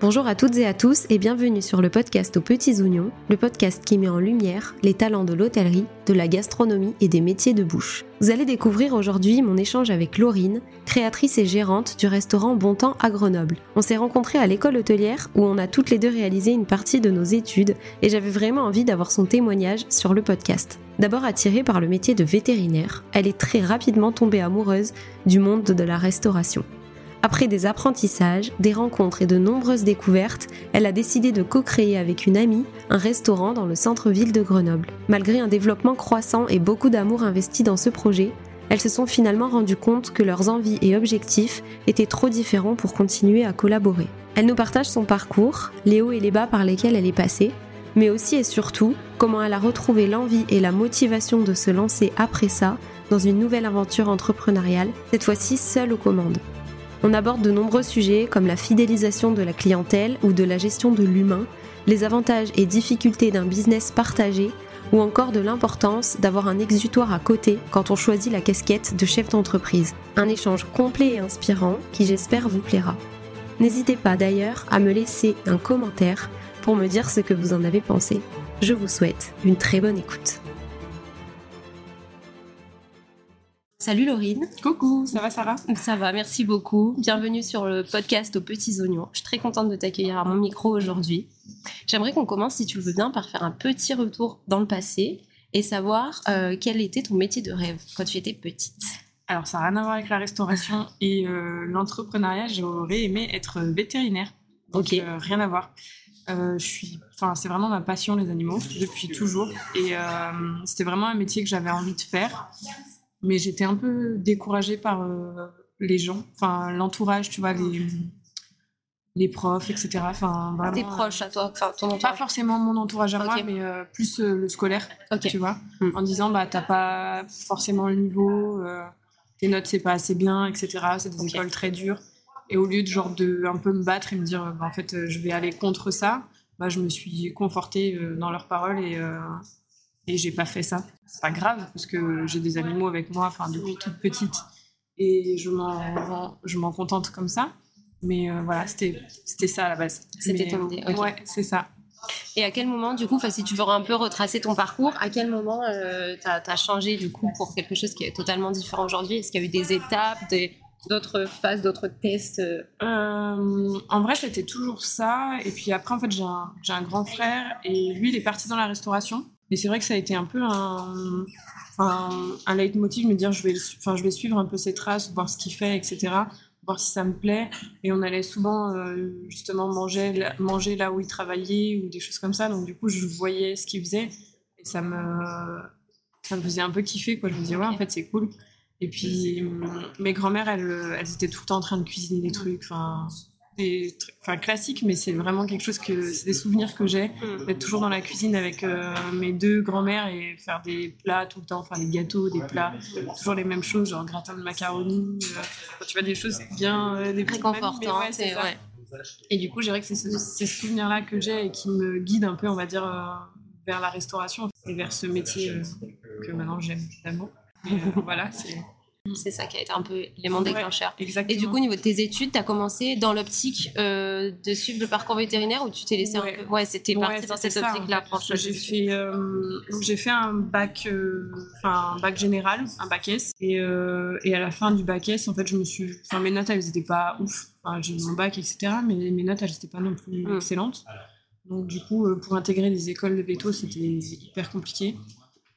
Bonjour à toutes et à tous et bienvenue sur le podcast aux petits oignons, le podcast qui met en lumière les talents de l'hôtellerie, de la gastronomie et des métiers de bouche. Vous allez découvrir aujourd'hui mon échange avec Laurine, créatrice et gérante du restaurant Bon Temps à Grenoble. On s'est rencontrés à l'école hôtelière où on a toutes les deux réalisé une partie de nos études et j'avais vraiment envie d'avoir son témoignage sur le podcast. D'abord attirée par le métier de vétérinaire, elle est très rapidement tombée amoureuse du monde de la restauration. Après des apprentissages, des rencontres et de nombreuses découvertes, elle a décidé de co-créer avec une amie un restaurant dans le centre-ville de Grenoble. Malgré un développement croissant et beaucoup d'amour investi dans ce projet, elles se sont finalement rendues compte que leurs envies et objectifs étaient trop différents pour continuer à collaborer. Elle nous partage son parcours, les hauts et les bas par lesquels elle est passée, mais aussi et surtout comment elle a retrouvé l'envie et la motivation de se lancer après ça dans une nouvelle aventure entrepreneuriale, cette fois-ci seule aux commandes. On aborde de nombreux sujets comme la fidélisation de la clientèle ou de la gestion de l'humain, les avantages et difficultés d'un business partagé ou encore de l'importance d'avoir un exutoire à côté quand on choisit la casquette de chef d'entreprise. Un échange complet et inspirant qui j'espère vous plaira. N'hésitez pas d'ailleurs à me laisser un commentaire pour me dire ce que vous en avez pensé. Je vous souhaite une très bonne écoute. Salut Laurine. Coucou, ça va Sarah? Ça va, merci beaucoup. Bienvenue sur le podcast aux petits oignons. Je suis très contente de t'accueillir à mon micro aujourd'hui. J'aimerais qu'on commence, si tu le veux bien, par faire un petit retour dans le passé et savoir euh, quel était ton métier de rêve quand tu étais petite. Alors ça n'a rien à voir avec la restauration et euh, l'entrepreneuriat. J'aurais aimé être vétérinaire. ok. Euh, rien à voir. je suis, enfin c'est vraiment ma passion les animaux depuis toujours et c'était vraiment un métier que j'avais envie de faire mais j'étais un peu découragée par euh, les gens, enfin l'entourage, tu vois, les, les profs, etc. Enfin, vraiment, Tes proches à toi, enfin ton entourage. Pas forcément mon entourage à moi, mais euh, plus euh, le scolaire, tu vois, hmm. en disant bah t'as pas forcément le niveau, tes notes c'est pas assez bien, etc. C'est des écoles très dures. Et au lieu de genre de un peu me battre et me dire bah, en fait je vais aller contre ça, bah je me suis confortée dans leurs paroles et et j'ai pas fait ça. C'est pas grave parce que j'ai des animaux avec moi, enfin depuis toute petite, et je m'en je m'en contente comme ça. Mais euh, voilà, c'était c'était ça à la base. C'était ton idée. Ouais, c'est ça. Et à quel moment, du coup, si tu veux un peu retracer ton parcours, à quel moment euh, tu as, changé du coup pour quelque chose qui est totalement différent aujourd'hui? Est-ce qu'il y a eu des étapes, d'autres phases, d'autres tests euh? En vrai, c'était toujours ça. Et puis après, en fait, j'ai un, un, grand frère et lui, il est parti dans la restauration. Mais c'est vrai que ça a été un peu un, un, un leitmotiv, me dire je vais, enfin, je vais suivre un peu ses traces, voir ce qu'il fait, etc. Voir si ça me plaît. Et on allait souvent euh, justement manger, manger là où il travaillait ou des choses comme ça. Donc du coup, je voyais ce qu'il faisait et ça me, ça me faisait un peu kiffer. Quoi. Je me disais ouais, en fait, c'est cool. Et puis mes grand-mères, elles, elles étaient tout le temps en train de cuisiner des trucs. Enfin, enfin classique, mais c'est vraiment quelque chose que c'est des souvenirs que j'ai mm. d'être toujours dans la cuisine avec euh, mes deux grand-mères et faire des plats tout le temps, enfin des gâteaux, des plats, toujours les mêmes choses, genre gratin de macaroni, euh, tu vois des choses bien euh, des réconfortantes. Et du coup, je dirais que c'est ces souvenirs-là que j'ai et qui me guident un peu, on va dire, vers la restauration et vers ce métier que maintenant j'aime finalement. voilà, c'est. C'est ça qui a été un peu l'élément déclencheur. Et du coup, au niveau de tes études, tu as commencé dans l'optique euh, de suivre le parcours vétérinaire ou tu t'es laissé ouais. un peu. Ouais, c'était parti dans cette optique-là, J'ai fait, euh, j'ai fait un bac, euh, enfin, un bac général, un bac S. Et, et, à la fin du bac S, en fait, je me suis. Enfin, mes notes, elles n'étaient pas ouf. Enfin, j'ai eu mon bac, etc. Mais mes notes, elles n'étaient pas non plus mm. excellentes. Donc, du coup, pour intégrer des écoles de veto, c'était hyper compliqué.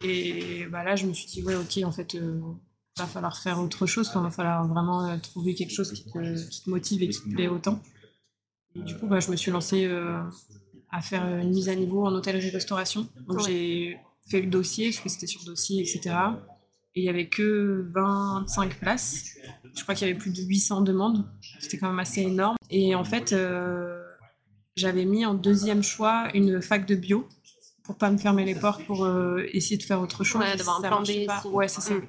Et bah, là, je me suis dit, ouais, ok, en fait va falloir faire autre chose, il va falloir vraiment euh, trouver quelque chose qui te, motive et qui te plaît autant. Et du coup, bah, je me suis lancée euh, à faire une mise à niveau en hôtellerie-restauration. Donc j'ai fait le dossier, parce que c'était sur dossier, etc. Et il n'y avait que 25 places. Je crois qu'il y avait plus de 800 demandes. C'était quand même assez énorme. Et en fait, euh, j'avais mis en deuxième choix une fac de bio pour pas me fermer les portes, pour euh, essayer de faire autre chose. Ouais. Ouais, c'est ça. Mm.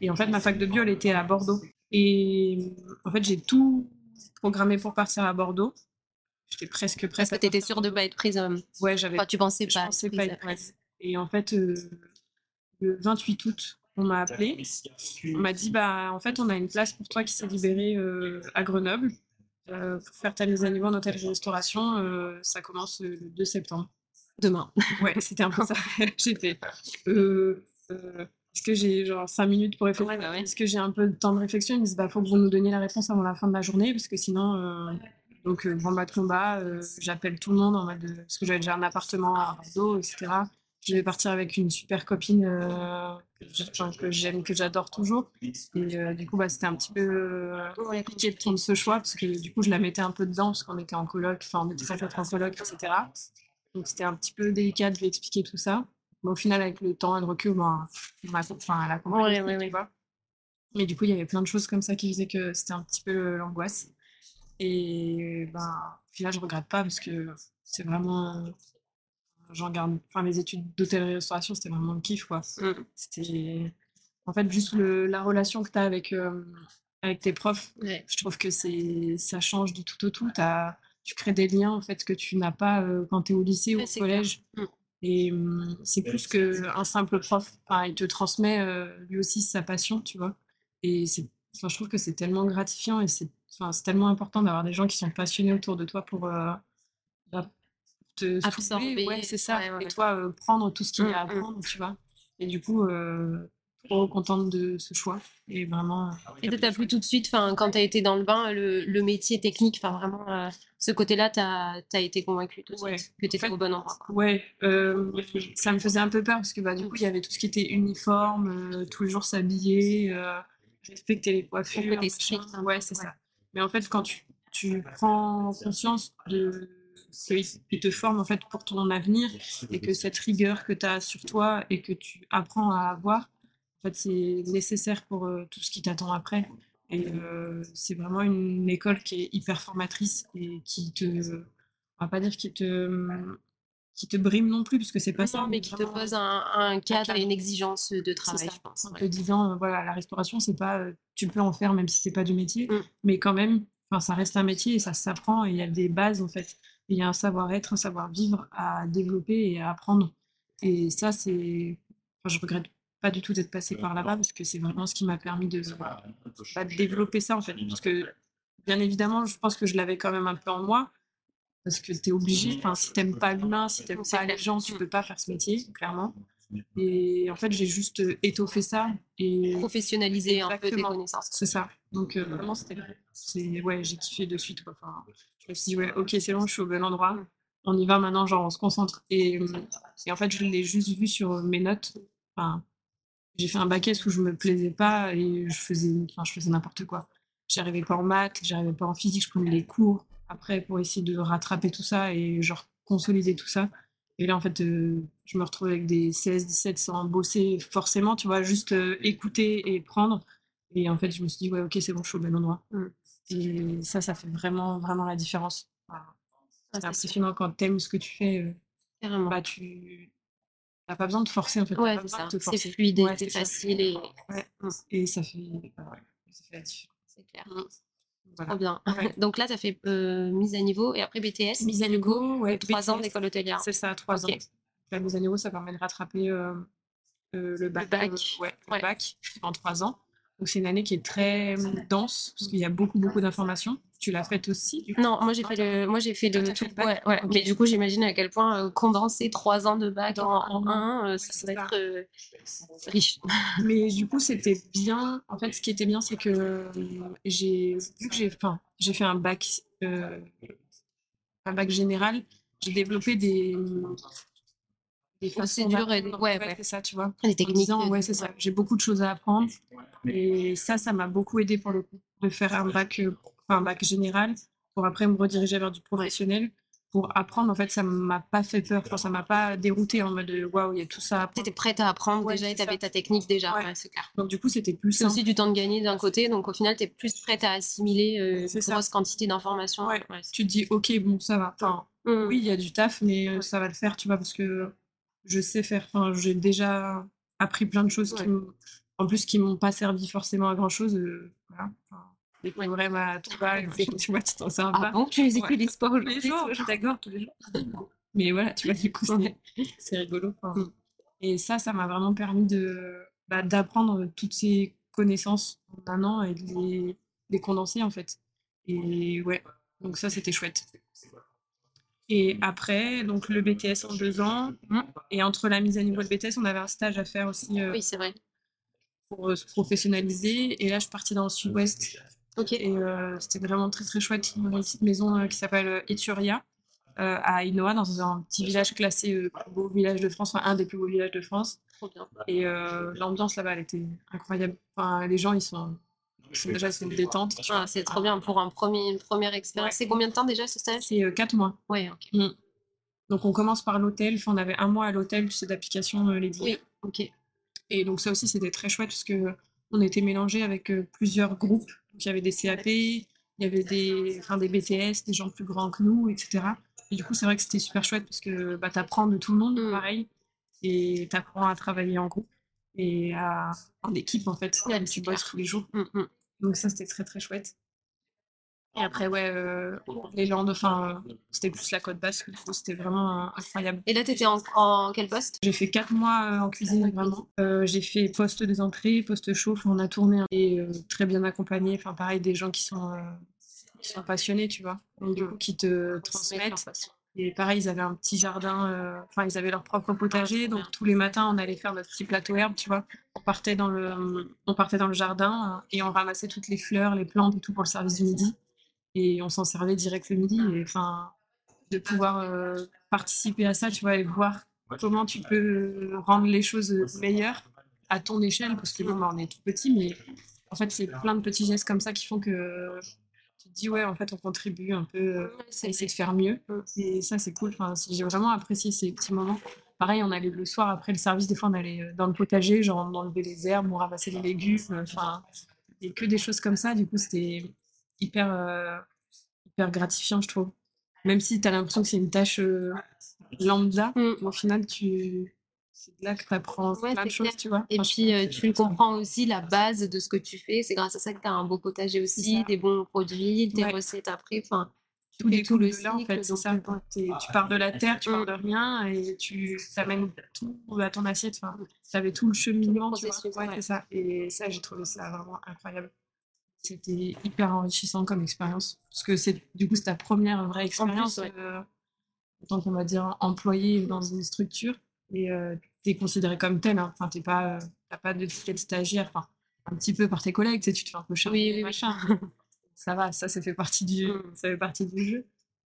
Et en fait, ma fac de bio, elle était à Bordeaux. Et en fait, j'ai tout programmé pour partir à Bordeaux. J'étais presque prête. Parce que t'étais sûre de pas être prise. Euh, ouais, j'avais. tu pensais pas. Je pensais pas être prise. Et en fait, euh, le 28 août, on m'a appelé. On m'a dit, bah, en fait, on a une place pour toi qui s'est libérée à Grenoble. euh, pour faire ta mise à niveau en hôtellerie-restauration, euh, ça commence le 2 septembre. Demain. Ouais, c'était un peu ça. fait. Euh, euh, est-ce que j'ai genre 5 minutes pour réfléchir? Ouais, bah ouais. Est-ce que j'ai un peu de temps de réflexion? Ils me disent bah faut que vous nous donniez la réponse avant la fin de la journée parce que sinon euh, donc euh, grand bas de combat, euh, j'appelle tout le monde en mode de- parce que j'avais déjà un appartement à Bordeaux, etc. Je vais partir avec une super copine que j'aime, que j'adore toujours. Et du coup, bah, c'était un petit peu compliqué de prendre ce choix parce que du coup, je la mettais un peu dedans parce qu'on était en coloc, enfin, on était en coloc, etc. Donc, c'était un petit peu délicat de lui expliquer tout ça. Mais au final, avec le temps et le recul, ben, on a, enfin, elle a compris. Ouais, ouais, tu ouais. Mais du coup, il y avait plein de choses comme ça qui faisaient que c'était un petit peu l'angoisse. Et ben, au final, je regrette pas parce que c'est vraiment. J'en garde. Enfin, les études d'hôtellerie-restauration, c'était vraiment le kiff, quoi. Mm. C'était. En fait, juste le- la relation que tu as avec, euh, avec tes profs, je trouve que c'est ça change du tout au tout. T'as- tu crées des liens en fait que tu n'as pas euh, quand tu es au lycée ou au collège. clair. Mm. Et hum, c'est plus qu'un simple prof. Enfin, il te transmet euh, lui aussi sa passion, tu vois. Et c'est, enfin, je trouve que c'est tellement gratifiant et c'est, enfin, c'est tellement important d'avoir des gens qui sont passionnés autour de toi pour euh, bah, te Absorber, soulever. Ouais, c'est ça. ouais, ouais, Et toi, euh, prendre tout ce qu'il y a à Mm, mm. apprendre, tu vois. Et du coup, euh, trop contente de ce choix. Et vraiment. euh, Et ça t'a plu tout de suite, quand tu as été dans le bain, le, le métier technique, enfin vraiment, euh, ce côté-là, tu as, été convaincu tout de Ouais. suite que tu étais En fait, au bon endroit. Ouais, euh, ça me faisait un peu peur parce que bah, du coup, il y avait tout ce qui était uniforme, euh, tous les jours s'habiller, euh, respecter les coiffures. strict, hein. Ouais, c'est Ouais. ça. Mais en fait, quand tu, tu prends conscience de qu'ils te forment en fait pour ton avenir et que cette rigueur que tu as sur toi et que tu apprends à avoir, en fait, c'est nécessaire pour euh, tout ce qui t'attend après. Et euh, c'est vraiment une école qui est hyper formatrice et qui te, on va pas dire qui te, qui te brime non plus, parce que c'est pas ça. Non, mais qui te pose un, un cadre et une exigence de travail, ça. je pense. En ouais. te disant, euh, voilà, la restauration, c'est pas, tu peux en faire même si c'est pas du métier, Mm. mais quand même, enfin, ça reste un métier et ça s'apprend et il y a des bases en fait. Il y a un savoir-être, un savoir-vivre à développer et à apprendre. Et ça, c'est, enfin, je regrette pas du tout d'être passée par là-bas parce que c'est vraiment ce qui m'a permis de, bah, de développer ça en fait. Parce que, bien évidemment, je pense que je l'avais quand même un peu en moi. Parce que tu es obligé, enfin, si t'aimes pas l'humain, si t'aimes C'est pas les gens, tu peux pas faire ce métier, clairement. Et en fait, j'ai juste euh, étoffé ça. Et Professionnaliser un peu tes Exactement. connaissances. c'est ça. Donc, euh, vraiment, c'était. c'est- Ouais, j'ai kiffé de suite. Quoi. Enfin, je me suis dit, ouais, ok, c'est bon, je suis au bon endroit. On y va maintenant, genre, on se concentre. Et, euh, et en fait, je l'ai juste vu sur mes notes. Enfin, j'ai fait un bac S où je me plaisais pas et je faisais, enfin, je faisais n'importe quoi. J'arrivais pas en maths, j'arrivais pas en physique, je prenais les cours après pour essayer de rattraper tout ça et genre consolider tout ça. Et là, en fait, euh, je me retrouve avec des 16, 17 sans bosser forcément, tu vois, juste euh, écouter et prendre. Et en fait, je me suis dit, ouais, ok, c'est bon, je suis au bon endroit. Mm. Et ça, ça fait vraiment, vraiment la différence. Voilà. Ah, C'est impressionnant quand t'aimes ce que tu fais, euh, bah, tu pas besoin de forcer, en fait. Ouais, c'est ça. C'est fluide, Ouais, c'est ça. facile et Ouais. Et ça fait, ouais, ça fait la différence. c'est clair. Mm. Voilà. Trop bien. Ouais. Donc là, tu as fait euh, mise à niveau et après BTS. Mise à niveau, ouais, Trois ans d'école hôtelière. C'est ça, trois ans. La mise à niveau, ça permet de rattraper euh, euh, le bac. bac. euh, ouais, le bac en trois ans. Donc c'est une année qui est très dense parce qu'il y a beaucoup, beaucoup d'informations. Tu l'as faite aussi, du coup? Non, moi j'ai fait le, moi j'ai fait t'as fait tout. Ouais, ouais. Ok. Mais du coup, j'imagine à quel point euh, condenser trois ans de bac Dans en, en un euh, ça ça. être euh, riche. Mais du coup, c'était bien. En fait, ce qui était bien, c'est que j'ai vu que j'ai, enfin, j'ai fait un bac, un bac général. J'ai développé des, des Procédures et- d'apprendre. ouais, ouais. c'est ça, tu vois. Les En techniques. disant, euh, ouais, c'est ça. J'ai beaucoup de choses à apprendre. Et ça, ça m'a beaucoup aidé pour le coup, de faire un bac, euh, enfin, un bac général pour après me rediriger vers du professionnel. Pour apprendre, en fait, ça m'a pas fait peur. Enfin, ça m'a pas dérouté en mode waouh, il y a tout ça à apprendre. T'étais prête à apprendre Ouais, déjà et t'avais ta technique déjà. Ouais. Ouais, c'est clair. Donc, du coup, c'était plus C'est aussi du temps de gagner d'un côté, donc au final, t'es plus prête à assimiler euh, une ça. grosse quantité d'informations. Tu te dis, ok, bon, ça va. Enfin, Mm. oui, il y a du taf, mais euh, ça va le faire, tu vois, parce que je sais faire. Enfin, j'ai déjà appris plein de choses qui, Ouais. en plus, qui m'ont pas servi forcément à grand chose. voilà. Enfin, découvrir ma toile, tu vois, tu t'en sers Ah pas. bon, tu les Ouais. utilises pas tous les jours, toi? d'accord, tous les jours. Mais voilà, tu vois, du coup, c'est c'est rigolo. enfin. Mm. Et ça, ça m'a vraiment permis de bah, d'apprendre toutes ces connaissances en un an et de les, les condenser, en fait. Et ouais, Donc ça, c'était chouette. Et après, donc le BTS en deux ans. Et entre la mise à niveau de BTS, on avait un stage à faire aussi Oui, c'est vrai. pour euh, se professionnaliser. Et là, je suis partie dans le sud-ouest. Ok. Et euh, c'était vraiment très très chouette. Une petite maison euh, qui s'appelle euh, Eturia euh, à Inoa, dans un petit village classé euh, plus beau village de France, enfin un des plus beaux villages de France. Trop bien. Et euh, l'ambiance là-bas, elle était incroyable. Enfin, les gens, ils sont déjà c'est une détente. Ah, c'est trop bien pour un premier, une première expérience. Ouais. C'est combien de temps déjà ce stage? C'est euh, quatre mois. Ouais, ok. Donc on commence par l'hôtel. Enfin, on avait un mois à l'hôtel, tu sais, d'application euh, les Oui, ok. Et donc ça aussi, c'était très chouette parce que on était mélangés avec euh, plusieurs groupes. Donc, il y avait des CAP, il y avait des, enfin, des BTS, des gens plus grands que nous, etc. Et du coup, c'est vrai que c'était super chouette parce que bah, tu apprends de tout le monde, Mm. pareil, et tu apprends à travailler en groupe et à, en équipe, en fait. Ouais, tu bosses tous les jours. Mm, mm. Donc ça, c'était très, très chouette. Et après, ouais, euh, les Landes, enfin, euh, c'était plus la côte basque, du coup, c'était vraiment euh, incroyable. Et là, t'étais en, en quel poste? J'ai fait quatre mois euh, en cuisine, vraiment. Euh, j'ai fait poste des entrées, poste chauffe, on a tourné et euh, très bien accompagné. Enfin, pareil, des gens qui sont, euh, qui sont passionnés, tu vois. Donc, du coup, qui te transmettent. Et pareil, ils avaient un petit jardin, euh, enfin, ils avaient leur propre potager. Donc, tous les matins, on allait faire notre petit plateau herbe, tu vois. On partait dans le, on partait dans le jardin euh, et on ramassait toutes les fleurs, les plantes et tout pour le service du midi. Et on s'en servait direct le midi. Et enfin, de pouvoir euh, participer à ça, tu vois, et voir comment tu peux rendre les choses meilleures à ton échelle, parce que bon, bah, on est tout petit, mais en fait, c'est plein de petits gestes comme ça qui font que tu te dis, ouais, en fait, on contribue un peu euh, à essayer de faire mieux. Et ça, c'est cool. Enfin, j'ai vraiment apprécié ces petits moments. Pareil, on allait le soir après le service, des fois, on allait euh, dans le potager, genre on enlevait les herbes, on ramassait les légumes, euh, enfin, et que des choses comme ça. Du coup, c'était hyper, euh, hyper gratifiant, je trouve. Même si tu as l'impression que c'est une tâche euh, lambda, Mm. au final, tu... c'est de là que tu apprends Ouais, plein de choses, tu vois. Et puis, euh, tu comprends aussi la base de ce que tu fais. C'est grâce à ça que tu as un beau potager aussi, des bons produits, des Ouais. recettes après. Enfin, tout fais tout le de là, en cycle, fait, c'est ça. euh. T'es- Tu pars de la terre, tu pars de rien, et tu amènes tout à ton assiette. Enfin, tu avais tout le cheminement, tu vois. Ouais, c'est ça. Et ça, j'ai trouvé ça vraiment incroyable. C'était hyper enrichissant comme expérience. Parce que c'est du coup, c'est ta première vraie expérience euh, en tant qu'on va dire employé dans une structure. Et tu es considéré comme tel. Hein. Enfin, t'es pas, euh, t'as pas de ticket de stagiaire. Enfin, un petit peu par tes collègues, tu sais, tu te fais un peu charmer, Oui, oui, machin. ça va, ça, ça fait partie du, Mm. ça fait partie du jeu.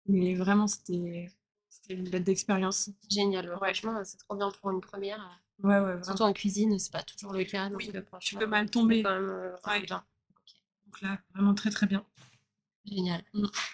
Mais vraiment, c'était une bête d'expérience. Génial. Ouais. Franchement, c'est trop bien pour une première. Ouais, ouais, vraiment. Surtout en cuisine, c'est pas toujours le cas. donc, Oui, euh, tu peux mal tomber. quand même euh, Ouais. bien. Donc là, vraiment très très bien. Génial.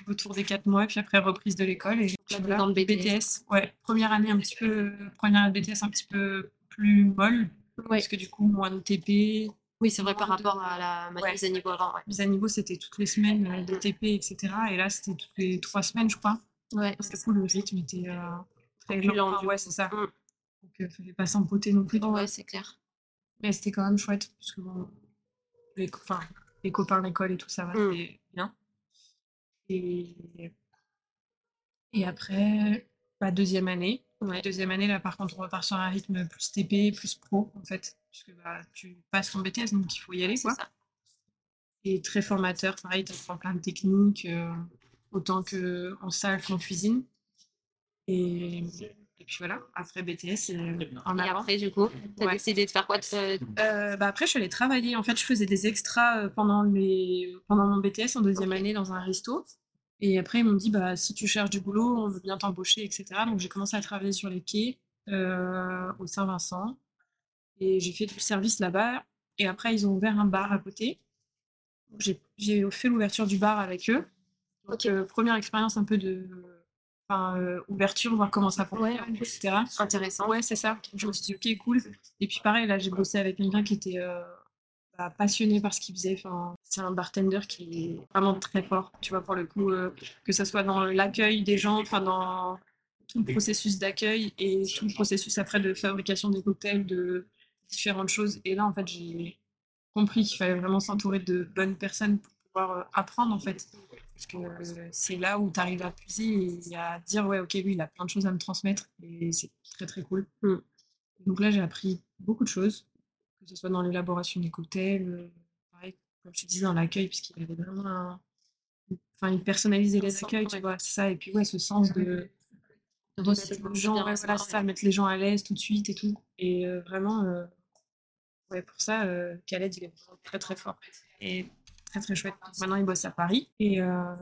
Autour des quatre mois, puis après reprise de l'école. Et là, dans le BTS. Ouais, première année un petit peu, première année BTS un petit peu plus molle. Ouais. Parce que du coup, moins de TP. Oui, c'est vrai par de- rapport à la Ouais. mise à niveau avant. Ouais. Mise à niveau, c'était toutes les semaines euh, de TP, etc. Et là, c'était toutes les trois semaines, je crois. Ouais, Parce que du coup, le rythme était euh, très lent. Enfin, ouais, c'est ça. Mm. Donc, il fallait pas s'empoter non plus. vois. ouais c'est clair. Mais c'était quand même chouette, parce que bon, les, co- les copains d'école et tout, ça va, Mm. Et, et après, deuxième année. Ouais. Deuxième année, là, par contre, on repart sur un rythme plus TP, plus pro, en fait. Parce que bah, tu passes ton BTS, donc il faut y aller, quoi. ça. Et très formateur, pareil, tu apprends plein de techniques, euh, autant que en salle qu'en cuisine. Et, et puis voilà, après BTS, et, en Et avant. après, du coup, tu as Ouais. décidé de faire quoi de ce- Euh, bah après, je suis allée travailler. En fait, je faisais des extras euh, pendant, les... pendant mon BTS en deuxième année dans un resto. Et après, ils m'ont dit, bah, si tu cherches du boulot, on veut bien t'embaucher, etc. Donc, j'ai commencé à travailler sur les quais euh, au Saint-Vincent. Et j'ai fait du service là-bas. Et après, ils ont ouvert un bar à côté. J'ai fait l'ouverture du bar avec eux. Donc, euh, première expérience un peu de enfin, euh, ouverture, voir comment ça fonctionne, Ouais, etc. intéressant Ouais, c'est ça. Je me suis dit, ok, cool. Et puis pareil, là, j'ai bossé avec quelqu'un qui était euh, bah, passionné par ce qu'il faisait. Enfin, c'est un bartender qui est vraiment très fort, tu vois, pour le coup, euh, que ce soit dans l'accueil des gens, enfin, dans tout le processus d'accueil et tout le processus après de fabrication des cocktails, de différentes choses. Et là, en fait, j'ai compris qu'il fallait vraiment s'entourer de bonnes personnes pour pouvoir euh, apprendre, en fait. Parce que euh, c'est là où tu arrives à puiser et à dire, ouais, ok, lui, il a plein de choses à me transmettre et c'est très, très cool. Mm. Donc là, j'ai appris beaucoup de choses, que ce soit dans l'élaboration des cocktails, euh, pareil, comme je te disais, dans l'accueil, puisqu'il avait vraiment un, enfin, ils personnalisaient les accueils, tu vois, ça. Et puis, ouais, ce sens de, De mettre les gens, ouais, voilà, ça, mettre les gens à l'aise tout de suite et tout. Et euh, vraiment, euh, ouais, pour ça, Khaled, il est vraiment très, très fort. Et très, très chouette. Maintenant, il bosse à Paris. Et, euh,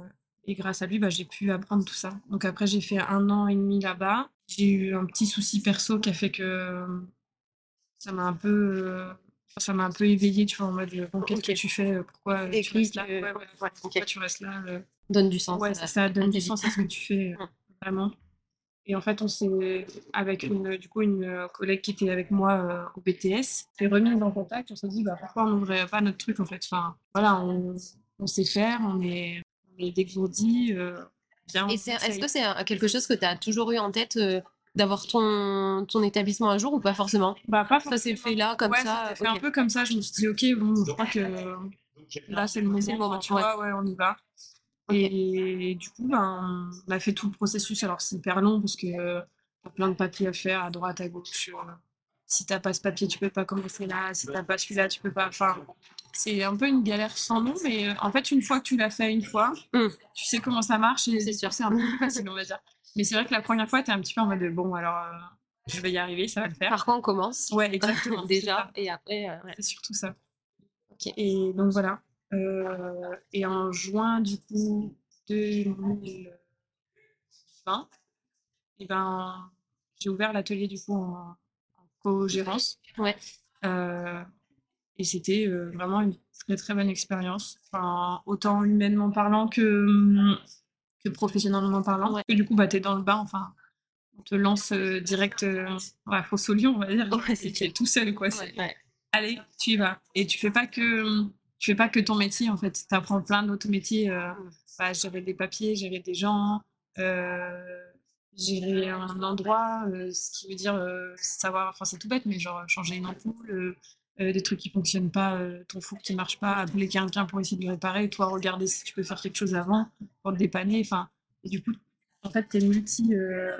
et grâce à lui, bah, j'ai pu apprendre tout ça. Donc après, j'ai fait un an et demi là-bas. J'ai eu un petit souci perso qui a fait que ça m'a un peu, euh, ça m'a un peu éveillée, tu vois, en mode, euh, bon, qu'est-ce que tu fais, euh, pourquoi euh, tu restes là, euh, ouais, ouais, ouais, pourquoi tu restes là, euh, Donne du sens. ouais, ça, donne du sens à ce que tu fais, euh, vraiment. Et en fait, on s'est, avec une, du coup, une collègue qui était avec moi euh, au BTS, s'est remise en contact, on s'est dit, bah, pourquoi on n'ouvrait pas notre truc, en fait? Enfin, voilà, on, on sait faire, on est, on est dégourdi, euh, bien, Et c'est- est-ce que c'est quelque chose que tu as toujours eu en tête euh, d'avoir ton, ton établissement un jour ou pas forcément? Bah, pas Ça s'est fait là, comme ouais, ça. s'est fait ok. un peu comme ça. Je me suis dit, ok, bon, je crois que là, c'est le moment, C'est le moment, tu ouais. vois, ouais, on y va. Et du coup, ben, on a fait tout le processus. Alors, c'est hyper long parce que euh, t'as plein de papiers à faire à droite, à gauche. euh, si t'as pas ce papier, tu peux pas commencer là. Si t'as pas celui-là, tu peux pas. Enfin, c'est un peu une galère sans nom, mais euh, en fait, une fois que tu l'as fait une fois, Mm. tu sais comment ça marche et C'est sûr. c'est un peu plus facile, on va dire. Mais c'est vrai que la première fois, t'es un petit peu en mode bon, alors euh, je vais y arriver, ça va le faire. Par quoi on commence? Ouais, exactement. Déjà. Et après, euh, ouais. C'est surtout ça. Et donc voilà. Euh, et en juin, du coup, 2020, et ben, j'ai ouvert l'atelier du coup en, en co-gérance. Ouais. Euh, et c'était euh, vraiment une très très bonne expérience. Enfin, autant humainement parlant que, que professionnellement parlant. Ouais. Et du coup, bah, tu es dans le bain, enfin, on te lance euh, direct euh, à fosse au lion, on va dire. Ouais, c'est tout seul, quoi. C'est- Ouais, ouais. allez, tu y vas. Et tu fais pas que tu fais pas que ton métier en fait. Tu apprends plein d'autres métiers. Euh, Mm. bah, gérer des papiers, gérer des gens, euh, gérer un endroit, euh, ce qui veut dire euh, savoir. Enfin, c'est tout bête, mais genre changer une ampoule, euh, des trucs qui fonctionnent pas, ton four qui marche pas, appeler quelqu'un pour essayer de le réparer, toi regarder si tu peux faire quelque chose avant pour te dépanner. Enfin, et du coup, en fait, t'es multi. euh,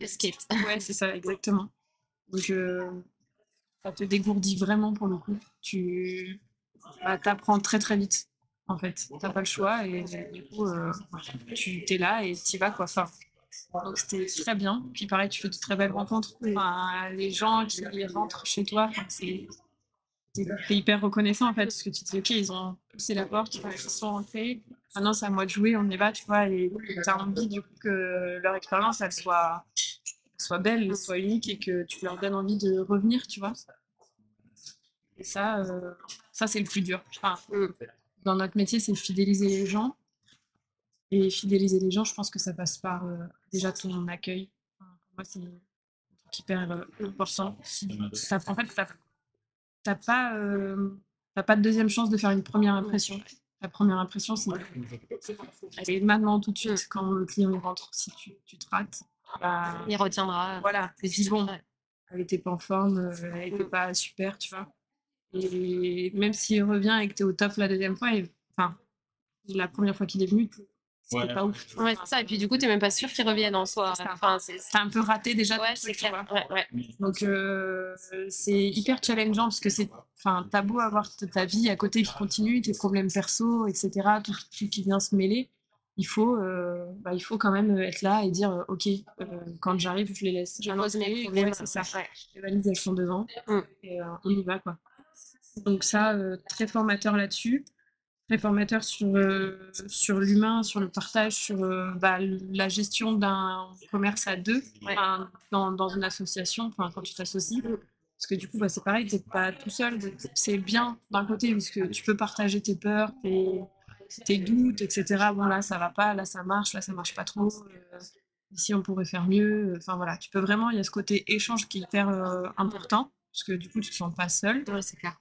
Escape. Ouais, c'est ça, exactement. Donc, ça te dégourdit vraiment pour le coup. Tu bah, apprends très très vite, en fait. T'as pas le choix et du coup, euh, tu t'es là et t'y vas, quoi. Enfin, donc, c'était très bien. Puis, pareil, tu fais de très belles rencontres. Enfin, les gens qui rentrent chez toi, c'est hyper reconnaissant, en fait, parce que tu te dis, OK, ils ont poussé la porte, ils sont rentrés. Maintenant, c'est à moi de jouer, on y va, tu vois. Et t'as envie, du coup, que leur expérience, elle soit soit belle, soit unique et que tu leur donnes envie de revenir, tu vois. Et ça, euh, ça c'est le plus dur. Enfin, Mm. dans notre métier, c'est fidéliser les gens. Et fidéliser les gens, je pense que ça passe par euh, déjà ton accueil. Enfin, pour moi, c'est un truc hyper euh, important. T'as- en fait, t'as pas, euh, pas de deuxième chance de faire une première impression. La première impression, c'est est maintenant tout de suite quand le client rentre. Si tu, tu te rates, bah, Il retiendra. voilà, dis bon, Ouais. elle était pas en forme, euh, elle était pas super, tu vois. Et même s'il revient et que tu es au top la deuxième fois, et, enfin, la première fois qu'il est venu, c'était Ouais. pas ouf. tu. Ouais, c'est ça. Et puis du coup, t'es même pas sûr qu'ils reviennent en soi. C'est ça. Enfin, c'est. T'as un peu raté déjà. Ouais, c'est tu clair. Ouais, ouais. Donc euh, c'est hyper challengeant parce que c'est, enfin, t'as beau avoir ta vie à côté qui continue, tes problèmes perso, etc., tout, tout qui vient se mêler. Il faut, euh, bah, il faut quand même être là et dire, euh, ok, euh, quand j'arrive, je les laisse. Je pose mes problèmes. c'est ça. Ouais. Les valises elles sont devant Mm. et euh, on y va quoi. Donc ça, euh, très formateur là-dessus, très formateur sur euh, sur l'humain, sur le partage, sur euh, bah, la gestion d'un commerce à deux, Ouais. dans, dans une association, quand tu t'associes. Parce que du coup, bah, c'est pareil, t'es pas tout seul. C'est bien d'un côté parce que tu peux partager tes peurs, tes, tes doutes, etc. Bon là, ça va pas, là ça marche, là ça marche pas trop. euh, ici on pourrait faire mieux. Enfin voilà, tu peux vraiment, il y a ce côté échange qui est hyper euh, important parce que du coup tu te sens pas seul. Ouais, c'est clair.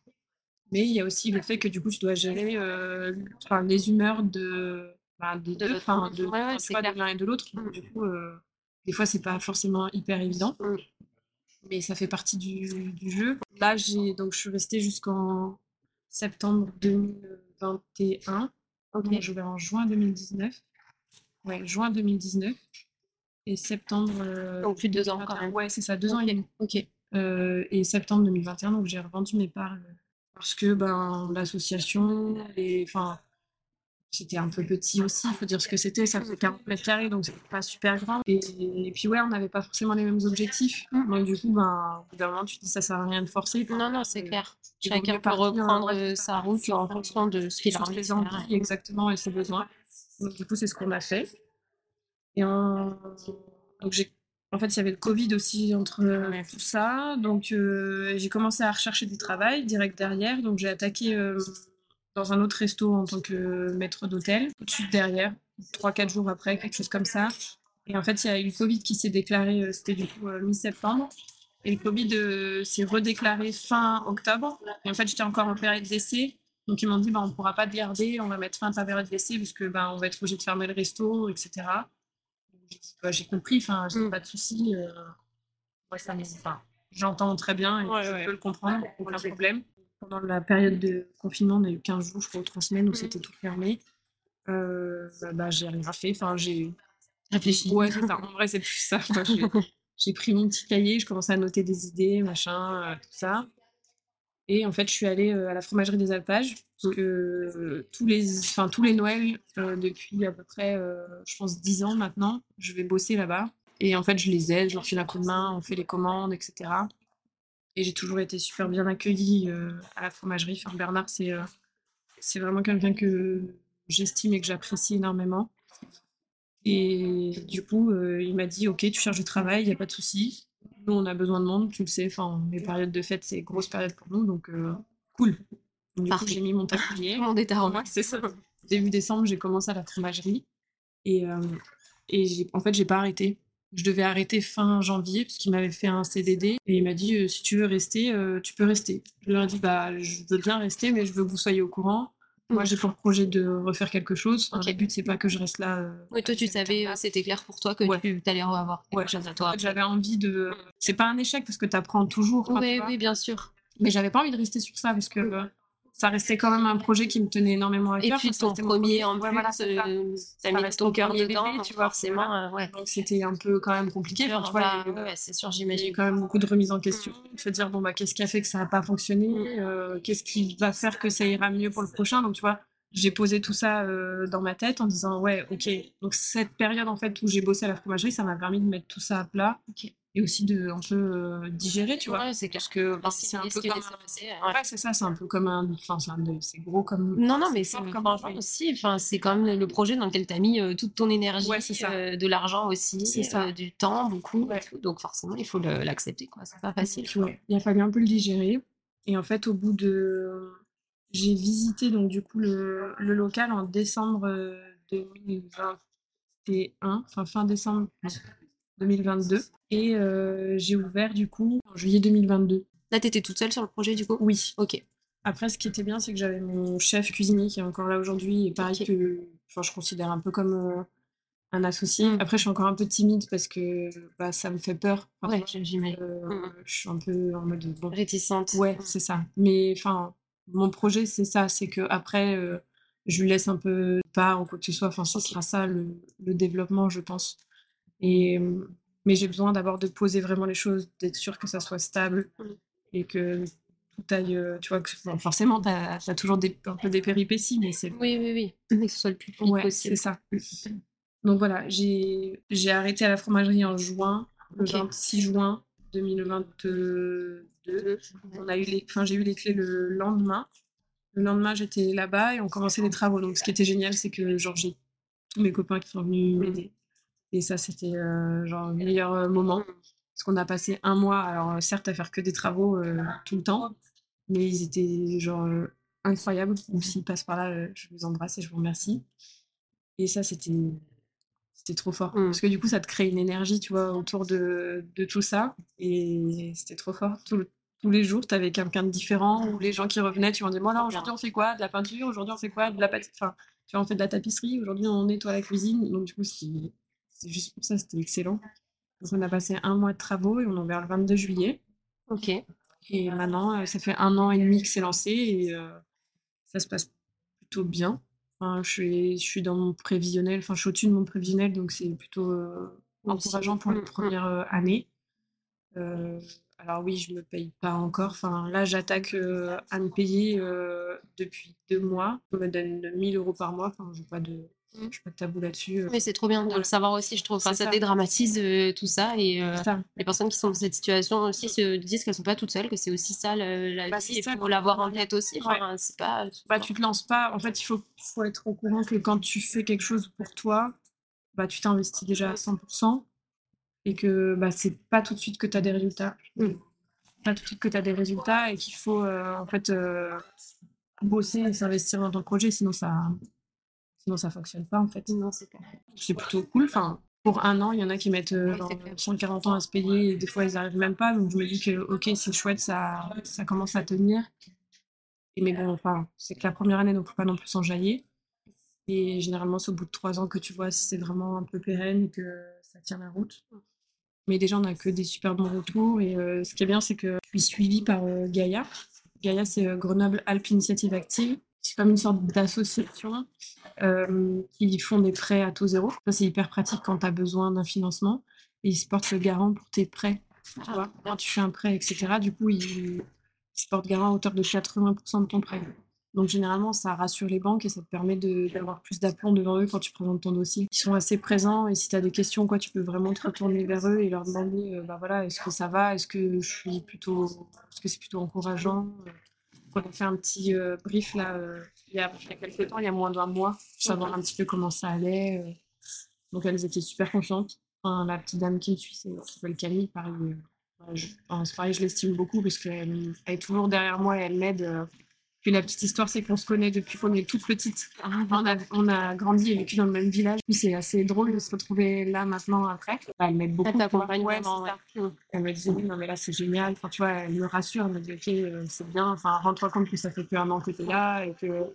Mais il y a aussi le fait que du coup tu dois gérer euh, les humeurs de, bah, des De deux, enfin de, Ouais, ouais, de l'un et de l'autre. Mm. Du coup, euh, des fois c'est pas forcément hyper évident, Mm. mais ça fait partie du, du jeu. Là j'ai donc je suis restée jusqu'en septembre 2021. Ok. Donc, je vais en juin 2019. Ouais, juin 2019. Et septembre. euh, Donc plus de deux ans quand 2021. même. Ouais, c'est ça, deux ans et demi. Ok. Euh, et septembre 2021, donc j'ai revendu mes parts euh, parce que ben, l'association, enfin, c'était un peu petit aussi, il faut dire ce que c'était, ça faisait 40 mètres carrés, donc c'était pas super grand. Et, et puis ouais, on n'avait pas forcément les mêmes objectifs. Mm. Donc du coup, ben, au bout d'un moment, tu te dis ça sert à rien de forcer. Non, non, c'est Euh, clair. Chacun peut partir, reprendre euh, sa route en fonction de ce qu'il a envie envies exactement et ses besoins. Donc du coup, c'est ce qu'on a fait. Et on... donc j'ai en fait, il y avait le Covid aussi entre Ouais. tout ça. Donc, euh, j'ai commencé à rechercher du travail direct derrière. Donc, j'ai attaqué euh, dans un autre resto en tant que maître d'hôtel. Tout de suite derrière, 3-4 jours après, quelque chose comme ça. Et en fait, il y a eu le Covid qui s'est déclaré, euh, c'était du coup mi-septembre. Et le Covid s'est redéclaré fin octobre. Et en fait, j'étais encore en période d'essai. Donc, ils m'ont dit, bah, on ne pourra pas te garder, on va mettre fin à ta période d'essai, puisque bah, on va être obligé de fermer le resto, etc. J'ai compris, enfin, j'ai Mm. pas de souci. euh, moi, ça enfin, j'entends très bien et Ouais, je ouais. peux le comprendre, aucun problème. Pendant la période de confinement, on a eu 15 jours, je crois, ou 3 semaines où Mhm. c'était tout fermé. Euh, bah, j'ai rien fait. Enfin, j'ai. Réfléchis. Ouais, c'est ça. En vrai, c'est plus ça. J'ai pris mon petit cahier, je commençais à noter des idées, machin, euh, tout ça. Et en fait, je suis allée euh, à la fromagerie des Alpages, parce euh, tous les, enfin, tous les Noëls, euh, depuis à peu près, je pense, 10 ans maintenant, je vais bosser là-bas. Et en fait, je les aide, je leur file un coup de main, on fait les commandes, etc. Et j'ai toujours été super bien accueillie à la fromagerie. Enfin, Bernard, c'est c'est vraiment quelqu'un que j'estime et que j'apprécie énormément. Et du coup, il m'a dit, OK, tu cherches du travail, il n'y a pas de souci. Nous, on a besoin de monde, tu le sais. Enfin, les périodes de fête, c'est grosse période pour nous, donc euh, cool. Coup, j'ai mis mon tablier. Est arrangé. Ouais, c'est ça. Début décembre, j'ai commencé à la fromagerie. Et, euh, et j'ai- en fait, j'ai pas arrêté. Je devais arrêter fin janvier parce qu'il m'avait fait un CDD et il m'a dit euh, si tu veux rester, tu peux rester. Je leur ai dit bah je veux bien rester, mais je veux que vous soyez au courant. Moi, Mm. j'ai pour projet de refaire quelque chose. Enfin. Le but c'est pas que je reste là. euh, Oui, toi, tu savais, euh, c'était clair pour toi que Ouais. tu allais Ouais. quelque chose à toi. j'avais envie de. C'est pas un échec parce que tu apprends toujours. Oui, oui, bien sûr. Mais j'avais pas envie de rester sur ça parce que euh, ça restait quand même un projet qui me tenait énormément à Et cœur. puis Enfin, ton premier en Ouais, plus, voilà, ça. euh, Ça t'as mis reste ton cœur dedans, bébé, tu vois, forcément, voilà. euh, ouais. Donc c'était un peu quand même compliqué. Enfin, tu vois, Bah, ouais, c'est sûr, il y a eu j'imagine. quand même beaucoup de remises en question. Mm. De se dire, bon, bah, qu'est-ce qui a fait que ça n'a pas fonctionné euh, Qu'est-ce qui va faire que ça ira mieux pour le prochain? Donc, tu vois, j'ai posé tout ça dans ma tête en disant, ouais, ok. Donc, cette période, en fait, où j'ai bossé à la fromagerie, ça m'a permis de mettre tout ça à plat Ok. Et aussi de un peu euh, digérer, tu vois. Ouais, c'est clair. Parce que Laisser- c'est un peu comme un- passer, ouais. Ouais, c'est ça, c'est un peu comme un. Enfin, c'est un gros comme. Non, non, mais c'est comme projet. aussi, enfin, c'est quand même le projet dans lequel tu as mis euh, toute ton énergie, Ouais, euh, de l'argent aussi, C'est ça. euh, du temps, beaucoup. et Ouais. tout. Donc forcément, il faut l'accepter, quoi. C'est pas facile. Il a fallu un peu le digérer. Et en fait, au bout de. J'ai visité donc du coup le, le local en décembre euh, 2021, enfin fin décembre 2022. Et euh, j'ai ouvert du coup en juillet 2022. Là, t'étais toute seule sur le projet, du coup? Oui. Ok. Après, ce qui était bien, c'est que j'avais mon chef cuisinier qui est encore là aujourd'hui. Et pareil que. Enfin, je considère un peu comme euh, un associé. Mm. Après, je suis encore un peu timide parce que bah, ça me fait peur. Enfin, Ouais, j'imagine. euh, Mm. Je suis un peu en mode. Bon, Réticente. Ouais, Mm. c'est ça. Mais enfin, mon projet, c'est ça, c'est que après, euh, je lui laisse un peu de part ou quoi que ce soit. Enfin, ça sera ça le, le développement, je pense. Et euh, mais j'ai besoin d'abord de poser vraiment les choses, d'être sûr que ça soit stable Mm. et que tout aille. Tu vois, que, bon, forcément, t'as as toujours des, un peu des péripéties, mais c'est Oui, oui, oui. Mais que ce soit le plus vite ouais, possible. c'est ça. Donc voilà, j'ai arrêté à la fromagerie en juin, le Ok. 26 juin 2022. On a eu les, enfin, j'ai eu les clés le lendemain. Le lendemain, j'étais là-bas et on commençait les travaux. Donc, ce qui était génial, c'est que genre j'ai tous mes copains qui sont venus m'aider. Et ça, c'était euh, genre le meilleur euh, moment. Parce qu'on a passé un mois, alors euh, certes, à faire que des travaux euh, tout le temps, mais ils étaient genre incroyables. Donc, s'ils passent par là, je vous embrasse et je vous remercie. Et ça, c'était c'était trop fort. Mm. Parce que du coup, ça te crée une énergie, tu vois, autour de, de tout ça. Et c'était trop fort. Tout le- tous les jours, tu avais quelqu'un de différent, ou les gens qui revenaient, tu m'en dis, bon, alors aujourd'hui, on fait quoi? De la peinture? Aujourd'hui, on fait quoi? De la pâtisserie Enfin, tu vois, on fait de la tapisserie. Aujourd'hui, on nettoie la cuisine. Donc, du coup, c'était juste pour ça, c'était excellent. Donc, on a passé un mois de travaux et on a ouvert le 22 juillet. Ok. Et maintenant, euh, ça fait un an et demi que c'est lancé et euh, ça se passe plutôt bien. Enfin, je, suis, je suis dans mon prévisionnel, enfin, je suis au-dessus de mon prévisionnel, donc c'est plutôt euh, encourageant pour les Mm, mm. premières euh, années. Alors oui, je me paye pas encore. Enfin, là, j'attaque à me payer depuis deux mois. On me donne 1000 euros par mois. Enfin, je n'ai pas de, Mmh. je pas de tabou là-dessus. euh. Mais c'est trop bien de le savoir aussi, je trouve. Enfin, ça ça. dédramatise euh, tout ça et euh, ça. les personnes qui sont dans cette situation aussi se disent qu'elles sont pas toutes seules, que c'est aussi ça le- la Bah, vie ça, faut l'avoir en tête aussi. Enfin, c'est pas. Bah, tu te lances pas. En fait, il faut, faut être au courant que quand tu fais quelque chose pour toi, bah, tu t'investis déjà à 100% et que bah, c'est pas tout de suite que tu as des résultats. Mm. Pas tout de suite que tu as des résultats et qu'il faut euh, en fait bosser et s'investir dans ton projet, sinon ça sinon ça fonctionne pas en fait. Non, c'est clair. C'est plutôt cool. Enfin, pour un an, il y en a qui mettent euh, genre clair. 140 ans à se payer et des fois ils arrivent même pas. Donc je me dis que ok, c'est chouette, ça, ça commence à tenir. Et mais bon, enfin, c'est que la première année, donc faut pas non plus s'enjailler. Et généralement, c'est au bout de trois ans que tu vois si c'est vraiment un peu pérenne et que ça tient la route. Mais déjà, on n'a que des super bons retours. Et euh, ce qui est bien, c'est que je suis suivie par euh, Gaïa. Gaïa, c'est euh, Grenoble Alpes Initiative Active. C'est comme une sorte d'association euh, qui font des prêts à taux zéro. Ça, c'est hyper pratique quand tu as besoin d'un financement. Et ils se portent le garant pour tes prêts. Tu vois, quand tu fais un prêt, etc., du coup, ils, ils se portent garant à hauteur de 80% de ton prêt. Donc, généralement, ça rassure les banques et ça te permet d'avoir plus d'aplomb devant eux quand tu présentes ton dossier. Ils sont assez présents et si tu as des questions, quoi, tu peux vraiment te retourner vers eux et leur demander euh, bah voilà, est-ce que ça va? Est-ce que je suis plutôt. Est-ce que c'est plutôt encourageant? On a fait un petit euh, brief là, euh, il, y a, quelques temps, il y a moins d'un mois, pour savoir un petit peu comment ça allait. euh. Donc, elles étaient super confiantes. La petite dame qui me suit, c'est qui s'appelle Camille, pareil. je, enfin, pareil, je l'estime beaucoup parce qu'elle elle est toujours derrière moi et elle m'aide. Puis la petite histoire, c'est qu'on se connaît depuis qu'on est toute petite. On a, on a grandi et vécu dans le même village. Puis c'est assez drôle de se retrouver là maintenant après. Bah, elle m'aide beaucoup. Elle t'accompagne Ouais, ouais. Elle me disait, oui, non, mais là, c'est génial. Enfin, tu vois, elle me rassure. Elle me dit, OK, euh, c'est bien. Enfin, rends-toi compte que ça fait plus un an que tu es là et que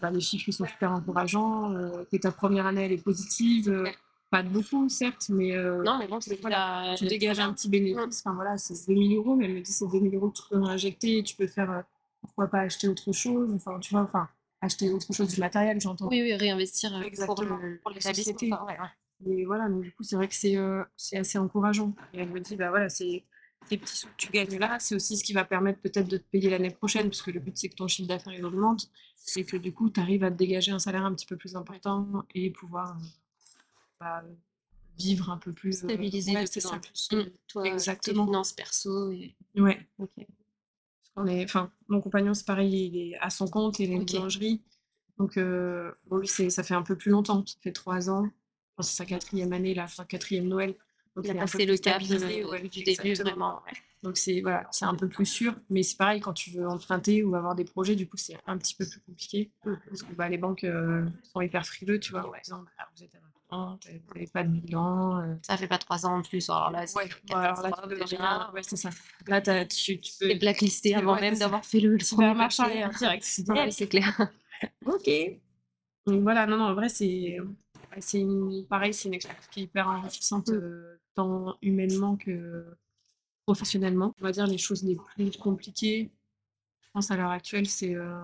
bah, les chiffres sont super encourageants. euh, que ta première année, elle est positive. euh, pas de beaucoup, certes, mais euh, Non, mais bon, c'est voilà, la- tu dégages un petit bénéfice. Enfin, voilà, c'est 2000 euros, mais elle me dit, c'est 2000 euros que tu peux injecter. Tu peux faire, pourquoi pas acheter autre chose. Enfin, tu vois, enfin, acheter autre chose du matériel, j'entends. Oui, oui, réinvestir euh, pour, Exactement. le- pour La l'établissement. société. enfin, ouais, ouais. Mais voilà, donc du coup, c'est vrai que c'est euh, assez encourageant. Et elle me dit, bah voilà, c'est tes petits sous que tu gagnes là, c'est aussi ce qui va permettre peut-être de te payer l'année prochaine, parce que le but, c'est que ton chiffre d'affaires augmente, et que du coup, tu arrives à te dégager un salaire un petit peu plus important et pouvoir euh, bah, vivre un peu plus. euh, Stabiliser ouais, de c'est plus en ça. plus euh, toi, Exactement. tes finances perso. Et... Ouais. Ok. On est, enfin, mon compagnon, c'est pareil, il est à son compte, il a une Ok. boulangerie. Donc, euh, bon, lui, ça fait un peu plus longtemps, ça fait trois ans. Enfin, c'est sa quatrième année, là, enfin, quatrième Noël. Donc, Il a passé le cap euh, ouais, du début, vraiment. ouais. Donc, c'est voilà, c'est un peu plus sûr. Mais c'est pareil, quand tu veux emprunter ou avoir des projets, du coup, c'est un petit peu plus compliqué. Parce que bah, les banques euh, sont hyper frileux, tu vois. En disant, vous êtes à n'avez pas de bilan. euh. Ça fait pas trois ans en plus. Alors là, c'est Ouais, alors là, tu catastrophe devrais déjà. rien- ouais, c'est ça. Là, t'as- tu, tu peux. T'es blacklisté avant même d'avoir fait le, le Tu marcher arrière direct. C'est clair. Ok. Donc voilà, non, non, en vrai, c'est c'est une, pareil, c'est une expérience qui est hyper enrichissante, Mm. euh, tant humainement que professionnellement. On va dire les choses les plus compliquées, je pense à l'heure actuelle, c'est euh,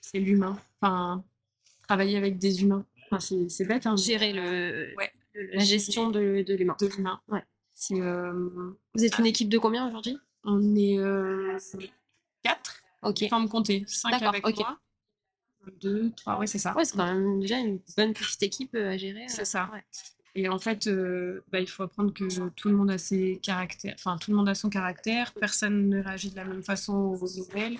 c'est l'humain. Enfin, travailler avec des humains. Enfin, c'est bête, hein, Gérer le, Ouais. le- la gestion de, de l'humain. de l'humain. Ouais. Euh, Vous êtes une équipe de combien aujourd'hui? On est euh, quatre, Ok. sans me compter, cinq D'accord, avec ok. moi. Deux, trois, ouais, c'est ça. Ouais, c'est quand même déjà une bonne petite équipe euh, à gérer. C'est euh, ça. ouais. Et en fait, euh, bah, il faut apprendre que tout le monde a ses caractères, enfin tout le monde a son caractère, personne ne réagit de la même façon aux nouvelles,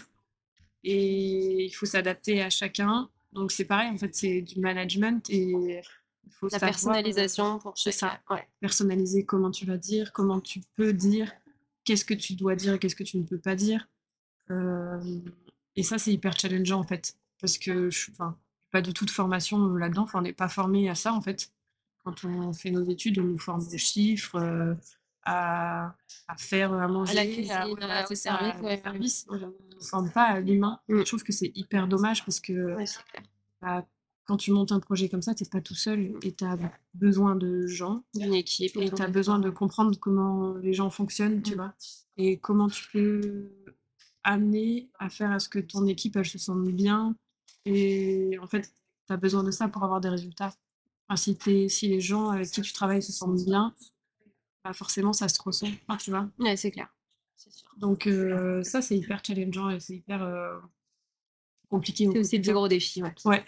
et il faut s'adapter à chacun. Donc c'est pareil, en fait, c'est du management et il faut La savoir, euh, personnalisation pour chacun. ça. Ouais. personnaliser comment tu vas dire, comment tu peux dire, qu'est-ce que tu dois dire et qu'est-ce que tu ne peux pas dire. Euh, et ça, c'est hyper challengeant en fait, parce que je suis pas du tout de formation là-dedans, enfin, on n'est pas formé à ça en fait. Quand on fait nos études, on nous forme aux chiffres, euh, à, à faire à manger, À la cuisine, voilà, au c'est ça, service, ouais. service. On ne forme pas à l'humain. Mm. Je trouve que c'est hyper dommage parce que Ouais, c'est clair. bah, quand tu montes un projet comme ça, tu n'es pas tout seul et tu as besoin de gens Une équipe. et tu as besoin de comprendre comment les gens fonctionnent, tu Mm. vois, et comment tu peux amener à faire à ce que ton équipe, elle se sente bien. Et en fait, tu as besoin de ça pour avoir des résultats. Enfin, si, si les gens avec qui tu travailles se sentent bien, bah forcément, ça se ressent, enfin, tu vois. Ouais, c'est clair. Donc euh, ça, c'est hyper challengeant et c'est hyper euh, compliqué. C'est aussi le plus gros défi, ouais. Ouais.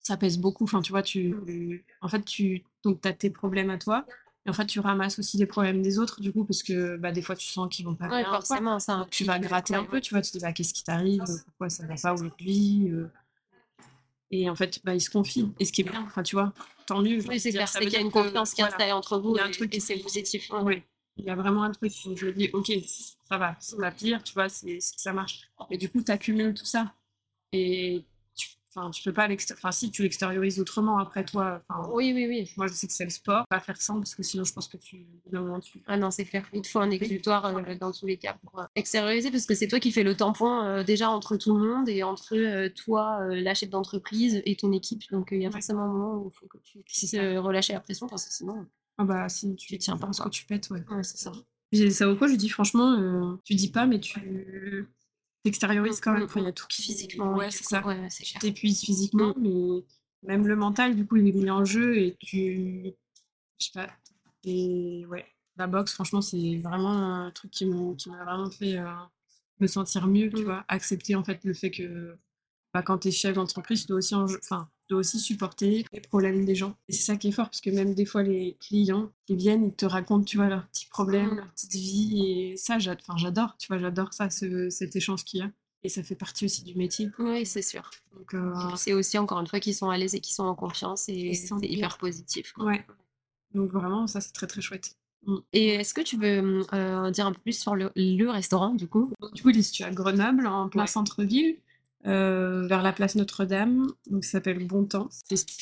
Ça pèse beaucoup. Enfin, tu vois, tu, en fait, tu, donc as tes problèmes à toi. Et en fait, tu ramasses aussi les problèmes des autres, du coup, parce que bah, des fois, tu sens qu'ils vont pas ouais, forcément, ça. tu vas gratter un peu, tu vois, tu te dis, bah, qu'est-ce qui t'arrive? Pourquoi ça va pas aujourd'hui? Et en fait, bah, ils se confient. Et ce qui est bien, enfin, tu vois, tant mieux. Oui, c'est clair, c'est qu'il y a une confiance qui est installée entre vous. Il y a un truc et c'est positif. Oui il y a vraiment un truc où je me dis, ok, ça va, c'est la pire, tu vois, c'est, ça marche. Mais du coup, tu accumules tout ça. Et tu, tu peux pas l'extérioriser. Enfin, si, tu l'extériorises autrement après toi. Oui, oui, oui. Moi, je sais que c'est le sport. Pas faire ça, parce que sinon, je pense que tu. tu... Ah non, c'est clair. Il te faut un exutoire euh, dans tous les cas pour euh, extérioriser, parce que c'est toi qui fais le tampon euh, déjà entre tout le monde et entre toi, la chef d'entreprise, et ton équipe. Donc, il y a forcément un moment où il faut que tu puisses relâcher la pression, parce que sinon. Ah bah si tu, tiens pas, que tu pètes, ouais. ouais c'est ça. J'ai ça au quoi, je dis franchement, tu dis pas, mais tu t'extériorises quand même. il y a tout qui physiquement. Ouais, c'est ça. Ouais, tu t'épuises physiquement, mm. mais même le mental, du coup, il est mis en jeu et tu. Je sais pas. Et ouais, la boxe, franchement, c'est vraiment un truc qui m'a vraiment fait euh, me sentir mieux, tu vois. Accepter en fait le fait que bah, quand tu es chef d'entreprise, tu dois aussi en jeu. Enfin, aussi supporter les problèmes des gens. Et c'est ça qui est fort, parce que même des fois, les clients qui viennent, ils te racontent, tu vois, leurs petits problèmes, leur petite vie. Et ça, j'adore, tu vois, j'adore ça, ce, cet échange qu'il y a. Et ça fait partie aussi du métier. Oui, c'est sûr. Donc, euh, C'est aussi, encore une fois, qu'ils sont à l'aise et qu'ils sont en confiance. Et, c'est hyper positif. Ouais. Donc vraiment, ça, c'est très, très chouette. Mm. Et est-ce que tu veux euh, dire un peu plus sur le, le restaurant, du coup? Du coup, il est situé à Grenoble, en plein centre-ville. Euh, vers la place Notre-Dame, donc s'appelle Bon Temps.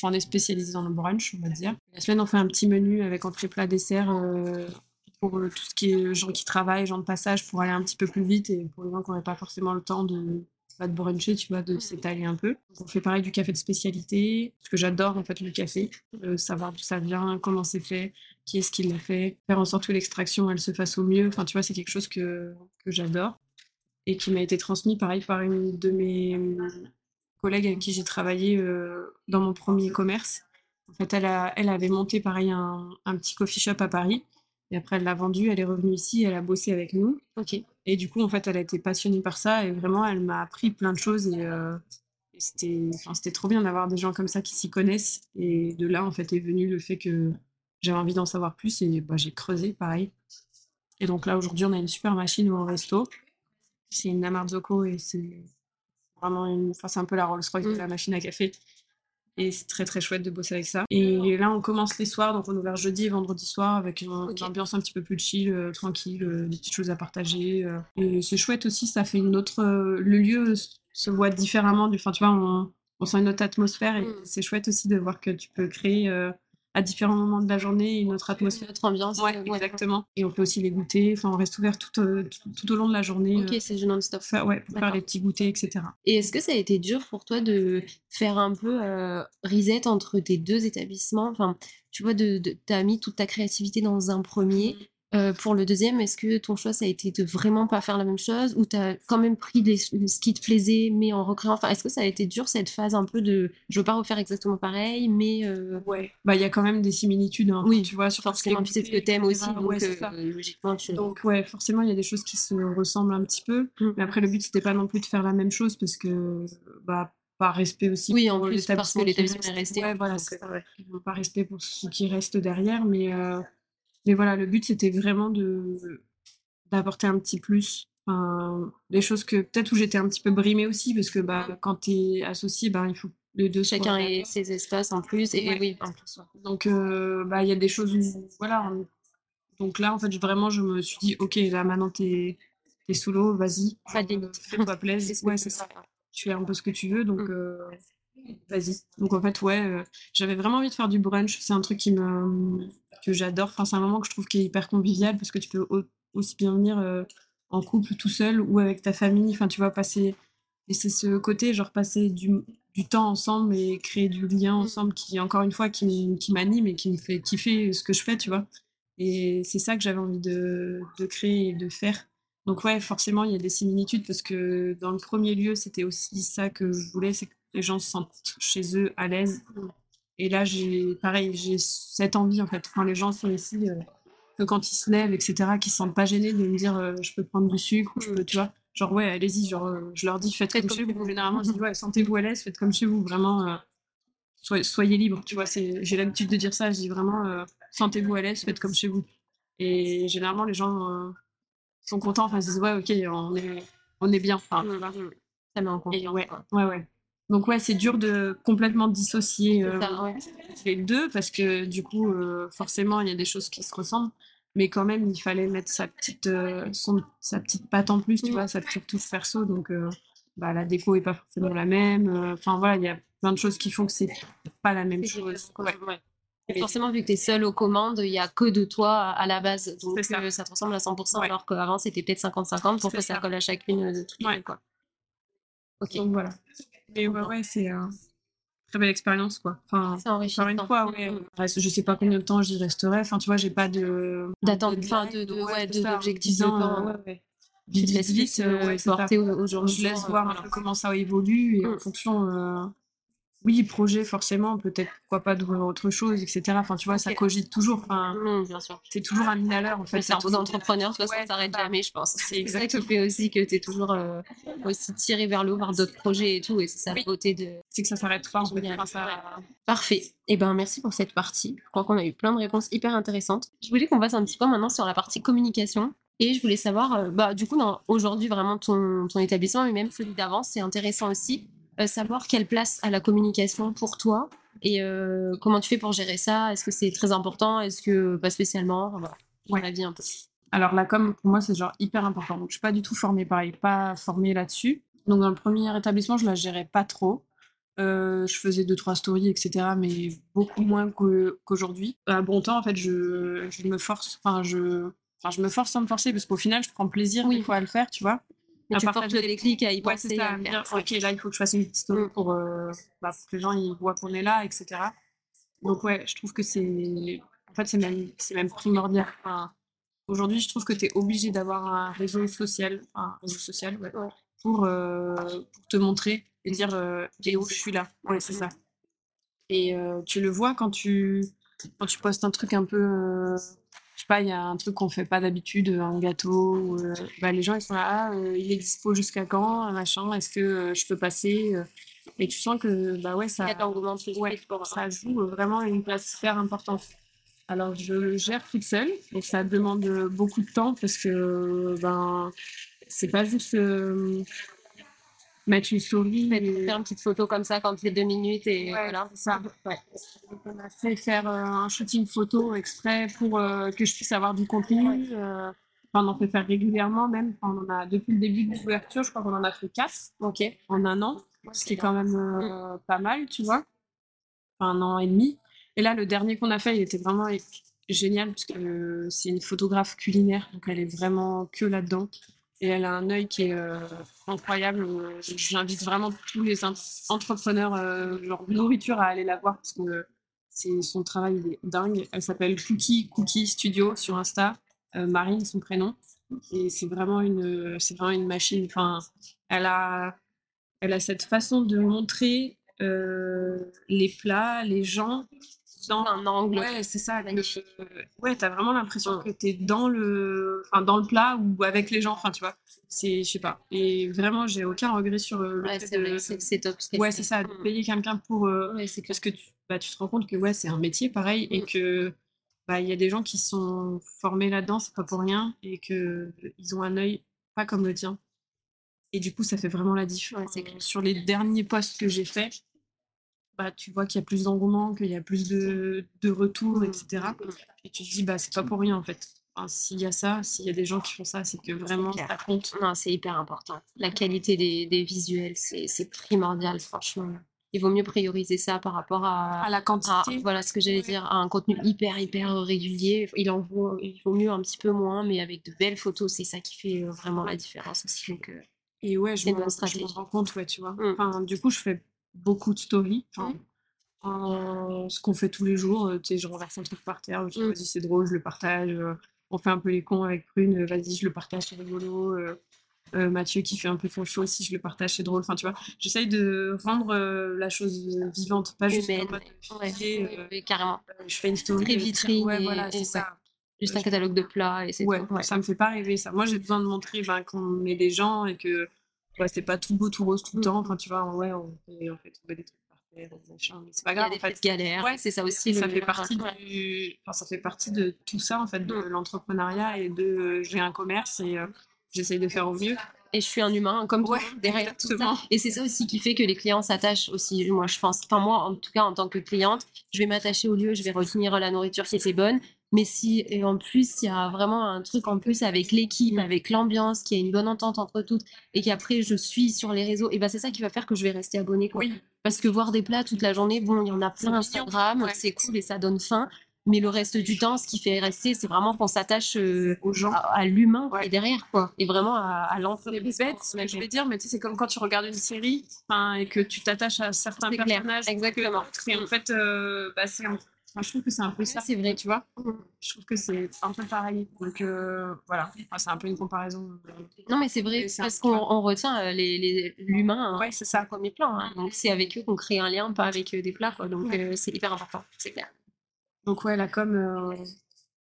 on est spécialisé dans le brunch, on va dire. La semaine, on fait un petit menu avec entrée plat dessert euh, pour euh, tout ce qui est gens qui travaillent, gens de passage, pour aller un petit peu plus vite et pour les gens qui n'auraient pas forcément le temps de pas de bruncher, tu vois, de s'étaler un peu. on fait pareil du café de spécialité, parce que j'adore en fait le café, savoir d'où ça vient, comment c'est fait, qui est-ce qui l'a fait, faire en sorte que l'extraction elle se fasse au mieux. Enfin, tu vois, c'est quelque chose que, que j'adore et qui m'a été transmis pareil par une de mes collègues avec qui j'ai travaillé euh, dans mon premier commerce. En fait, elle, a, elle avait monté pareil un, un, petit coffee shop à Paris. Et après, elle l'a vendu, elle est revenue ici, elle a bossé avec nous. Ok. Et du coup, en fait, elle a été passionnée par ça et vraiment, elle m'a appris plein de choses et, euh, c'était, c'était trop bien d'avoir des gens comme ça qui s'y connaissent. Et de là, en fait, est venu le fait que j'avais envie d'en savoir plus et bah, j'ai creusé pareil. Et donc là, aujourd'hui, on a une super machine au resto c'est une Namarzocco et c'est vraiment une. Enfin, c'est un peu la Rolls-Royce de mmh. la machine à café. Et c'est très très chouette de bosser avec ça. Et là, on commence les soirs, donc on ouvre jeudi et vendredi soir avec une, ambiance un petit peu plus chill, euh, tranquille, euh, des petites choses à partager. Euh. Et c'est chouette aussi, ça fait une autre. le lieu se voit différemment. Du, enfin, tu vois, on, on sent une autre atmosphère et mmh. c'est chouette aussi de voir que tu peux créer à différents moments de la journée, une autre atmosphère. Une autre ambiance. Ouais, exactement. Et on peut aussi les goûter. Enfin, on reste ouvert tout, euh, tout, au long de la journée. Ok, euh, c'est non-stop. Ouais, pour faire les petits goûters, etc. Et est-ce que ça a été dur pour toi de faire un peu euh, reset entre tes deux établissements? Enfin, tu vois, de, de tu as mis toute ta créativité dans un premier. Euh, pour le deuxième, est-ce que ton choix, ça a été de vraiment pas faire la même chose ou tu as quand même pris ce qui te plaisait, mais en recréant Enfin, est-ce que ça a été dur cette phase un peu de je veux pas refaire exactement pareil, mais. Euh, ouais, bah il y a quand même des similitudes, hein, oui, tu vois, sur forcément, tu sais ce que t'aimes aussi, donc ouais, euh, logiquement, tu. Donc, ouais, forcément, il y a des choses qui se ressemblent un petit peu, mmh. mais après, le but, c'était pas non plus de faire la même chose parce que, bah, par respect aussi. Oui, en plus, parce que l'établissement est resté. Ouais, voilà, c'est ça, ouais. Pas respect pour ce qui reste derrière, mais. Mais voilà, le but, c'était vraiment de d'apporter un petit plus. Enfin, des choses que peut-être où j'étais un petit peu brimée aussi, parce que bah, quand tu es associé, bah, il faut les deux Chacun ait ses espaces en plus. Et oui, en plus. Donc, euh, bah, il y a des choses où, voilà. Donc là, en fait, vraiment, je me suis dit, ok, là, maintenant, t'es es solo, vas-y. Pas de limite. Fais-toi plaisir. ouais, c'est ça. Tu fais un peu ce que tu veux, donc mmh. euh, vas-y. Donc, en fait, ouais, euh, j'avais vraiment envie de faire du brunch. C'est un truc qui me que j'adore. Enfin, c'est un moment que je trouve qui est hyper convivial parce que tu peux aussi bien venir euh, en couple tout seul ou avec ta famille. Enfin, tu vas passer. Et c'est ce côté, genre passer du, du, temps ensemble et créer du lien mmh. ensemble qui, encore une fois, qui, qui m'anime et qui me fait kiffer ce que je fais, tu vois. Et c'est ça que j'avais envie de, de, créer et de faire. Donc, ouais, forcément, il y a des similitudes parce que dans le premier lieu, c'était aussi ça que je voulais, c'est les gens se sentent chez eux à l'aise. Et là, j'ai pareil, j'ai cette envie en fait. Quand les gens sont ici, euh, que quand ils se lèvent, etc., qu'ils se sentent pas gênés de me dire euh, je peux prendre du sucre, je peux, tu vois. Genre, ouais, allez-y, genre, euh, je leur dis faites, comme, chez vous. Généralement, je dis ouais, sentez-vous à l'aise, faites comme chez vous, vraiment, euh, soyez, soyez libres, tu vois. J'ai l'habitude de dire ça, je dis vraiment sentez-vous à l'aise, faites comme chez vous. Et généralement, les gens sont contents, enfin, ils se disent ouais, ok, on est, on est bien. Enfin, ça met en compte. Ouais, ouais, ouais. Donc ouais, c'est dur de complètement dissocier euh, les deux parce que du coup, euh, forcément, il y a des choses qui se ressemblent, mais quand même, il fallait mettre sa petite, euh, son, sa petite patte en plus, tu vois, sa petite touche perso. Donc bah, la déco est pas forcément la même. Enfin voilà, il y a plein de choses qui font que c'est pas la même chose. Ouais. forcément, vu que tu es seul aux commandes, il n'y a que de toi à la base. Donc ça. ça. te ressemble à 100%, alors qu'avant c'était peut-être 50-50 pour que ça. colle à chacune de toutes les quoi. Ok. Donc voilà. Mais ouais, ouais, c'est une très belle expérience, quoi. Enfin, enrichissant. une fois, ouais. je sais pas combien de temps j'y resterai. Enfin, tu vois, j'ai pas de. D'attente, enfin, de, de, ouais, d'objectifs de temps. Ouais. Vite, vite, vite, porter aujourd'hui. Je laisse voir un peu comment ça évolue et en mm. fonction. Oui, projet, forcément, peut-être pourquoi pas d'ouvrir autre chose, etc. Enfin, tu vois, ça cogite toujours. Enfin, mmh, bien sûr. C'est toujours un mine à l'heure, en fait. Le cerveau d'entrepreneur, de toute façon, ça s'arrête jamais, je pense. C'est ça qui fait aussi que tu es toujours euh, aussi tiré vers le haut, vers d'autres projets et tout. Et c'est ça la beauté de. C'est que ça s'arrête pas, en fait. Parfait. Et eh ben, merci pour cette partie. Je crois qu'on a eu plein de réponses hyper intéressantes. Je voulais qu'on passe un petit peu maintenant sur la partie communication. Et je voulais savoir, euh, bah, du coup, aujourd'hui, vraiment, ton, ton établissement, mais même celui d'avant, c'est intéressant aussi savoir quelle place a la communication pour toi et euh, comment tu fais pour gérer ça. Est-ce que c'est très important? Est-ce que pas spécialement? Voilà. Ouais. la vie un peu. Alors la com pour moi c'est genre hyper important. Donc je suis pas du tout formée pareil, pas formée là-dessus. Donc dans le premier établissement je la gérais pas trop. Euh, je faisais deux trois stories etc. Mais beaucoup moins qu'aujourd'hui. À bon temps en fait je, je me force, enfin je, enfin je me force sans me forcer parce qu'au final je prends plaisir oui. des fois à le faire, tu vois. Mais tu portes le déclic à y ouais, c'est ça, ok, là, il faut que je fasse une petite story mm. pour, euh, bah, pour, que les gens ils voient qu'on est là, etc. Donc, ouais, je trouve que c'est. En fait, c'est même, même primordial. Enfin, Aujourd'hui, je trouve que tu es obligé d'avoir un réseau social, un réseau social ouais, pour, euh, pour, te montrer et dire euh, Léo, je suis là. Ouais, c'est ça. Et euh, tu le vois quand tu, quand tu postes un truc un peu pas, il y a un truc qu'on fait pas d'habitude, un gâteau. Euh, bah, les gens ils sont là, ah, euh, il est dispo jusqu'à quand, machin, est-ce que euh, je peux passer Et tu sens que bah ouais, ça, ouais, ça joue vraiment une place super importante. Alors je le gère toute seule, donc ça demande beaucoup de temps parce que ben c'est pas juste mettre une story. Faire une petite photo comme ça quand il est deux minutes et voilà. Ça. Ouais. on a fait faire euh, un shooting photo exprès pour euh, que je puisse avoir du contenu. Euh, enfin, on en fait faire régulièrement même. Enfin, on en a, depuis le début de l'ouverture, je crois qu'on en a fait quatre ok en un an, ce qui est quand même mm. pas mal, tu vois. Enfin, un an et demi. Et là, le dernier qu'on a fait, il était vraiment génial parce que c'est une photographe culinaire, donc elle est vraiment que là-dedans et elle a un œil qui est euh, incroyable. J'invite vraiment tous les entrepreneurs euh, genre nourriture à aller la voir parce que c'est son travail il est dingue. Elle s'appelle Cookie Cookie Studio sur Insta. Euh, Marine, son prénom. Et c'est vraiment une, c'est vraiment une machine. Enfin, elle a, elle a cette façon de montrer les plats, les gens dans un angle. Ouais, c'est ça. Magnifique. ouais, t'as vraiment l'impression que t'es dans le, enfin, dans le plat ou avec les gens. Enfin, tu vois, c'est, je sais pas. Et vraiment, j'ai aucun regret sur euh, le ouais, fait c'est top. Ouais, c'est ça. De mm. payer quelqu'un pour. Euh, ouais, c'est parce que tu, bah, tu te rends compte que ouais, c'est un métier pareil et mm. que bah, il y a des gens qui sont formés là-dedans, c'est pas pour rien et que ils ont un œil pas comme le tien. Et du coup, ça fait vraiment la différence. sur les derniers posts que j'ai faits, bah, tu vois qu'il y a plus d'engouement, qu'il y a plus de, de retours, etc. Et tu te dis, bah, c'est pas pour rien en fait. s'il y a ça, s'il y a des gens qui font ça, c'est que vraiment ça compte. Non, c'est hyper important. La qualité des, des visuels, c'est primordial, franchement. Il vaut mieux prioriser ça par rapport à, à la quantité. voilà ce que j'allais dire, à un contenu hyper, hyper régulier. Il en vaut, il vaut mieux un petit peu moins, mais avec de belles photos, c'est ça qui fait euh, vraiment la différence aussi. Donc, euh, et ouais, je me, rends compte, ouais, tu vois. Mmh. Enfin, du coup, je fais beaucoup de stories. Enfin, ce qu'on fait tous les jours, euh, tu sais, je renverse un truc par terre, je dis, mmh. vas-y, c'est drôle, je le partage. Euh, on fait un peu les cons avec Prune, euh, vas-y, je le partage, c'est rigolo. Mathieu qui fait un peu son show aussi, je le partage, c'est drôle. Enfin, tu vois, j'essaye de rendre la chose vivante, pas juste en mode ouais, carrément. je fais une story. Très vitrine. Ouais, voilà, c'est ça. Juste un catalogue de plats et c'est ouais, tout. Ouais. ça me fait pas rêver ça. Moi, j'ai besoin de montrer ben, qu'on est des gens et que ouais, c'est pas tout beau, tout rose tout le Mm. temps. Enfin, tu vois, ouais, on fait, on fait trouver des trucs par terre, mais c'est pas Il y a grave des en fait. galères. Ouais, c'est ça aussi. ça fait partie du, enfin, ça fait partie de tout ça en fait, de Mm. l'entrepreneuriat et de euh, j'ai un commerce et euh, j'essaye de faire au mieux. Et je suis un humain comme toi Ouais, derrière tout ça. Et c'est ça aussi qui fait que les clients s'attachent aussi. Moi, je pense. Enfin, moi, en tout cas, en tant que cliente, je vais m'attacher au lieu, je vais retenir la nourriture qui était bonne. Mais si, et en plus, il y a vraiment un truc en plus avec l'équipe, Mm. avec l'ambiance, qu'il y a une bonne entente entre toutes, et qu'après je suis sur les réseaux, et ben c'est ça qui va faire que je vais rester abonnée. Quoi. Oui, Parce que voir des plats toute la journée, bon, il y en a plein Instagram, ouais. c'est cool et ça donne faim. Mais le reste du temps, ce qui fait rester, c'est vraiment qu'on s'attache euh, aux gens. à, à l'humain qui Ouais. est derrière, quoi. Et vraiment à, à C'est l'entreprise. bête ce que je vais dire, mais tu sais, c'est comme quand tu regardes une série et que tu t'attaches à certains C'est clair, personnages. exactement. Et en fait, euh, bah, c'est un- enfin, je trouve que c'est un peu ça. c'est vrai. tu vois. Je trouve que c'est un peu pareil. Donc euh, voilà, Enfin, c'est un peu une comparaison. euh, Non, mais c'est vrai, parce qu'on on retient euh, les- les- l'humain hein, Ouais, c'est au ça. premier plan. hein. Donc c'est avec eux qu'on crée un lien, pas avec des plats. Quoi. Donc Ouais. euh, c'est hyper important, c'est clair. Donc ouais, la com, euh,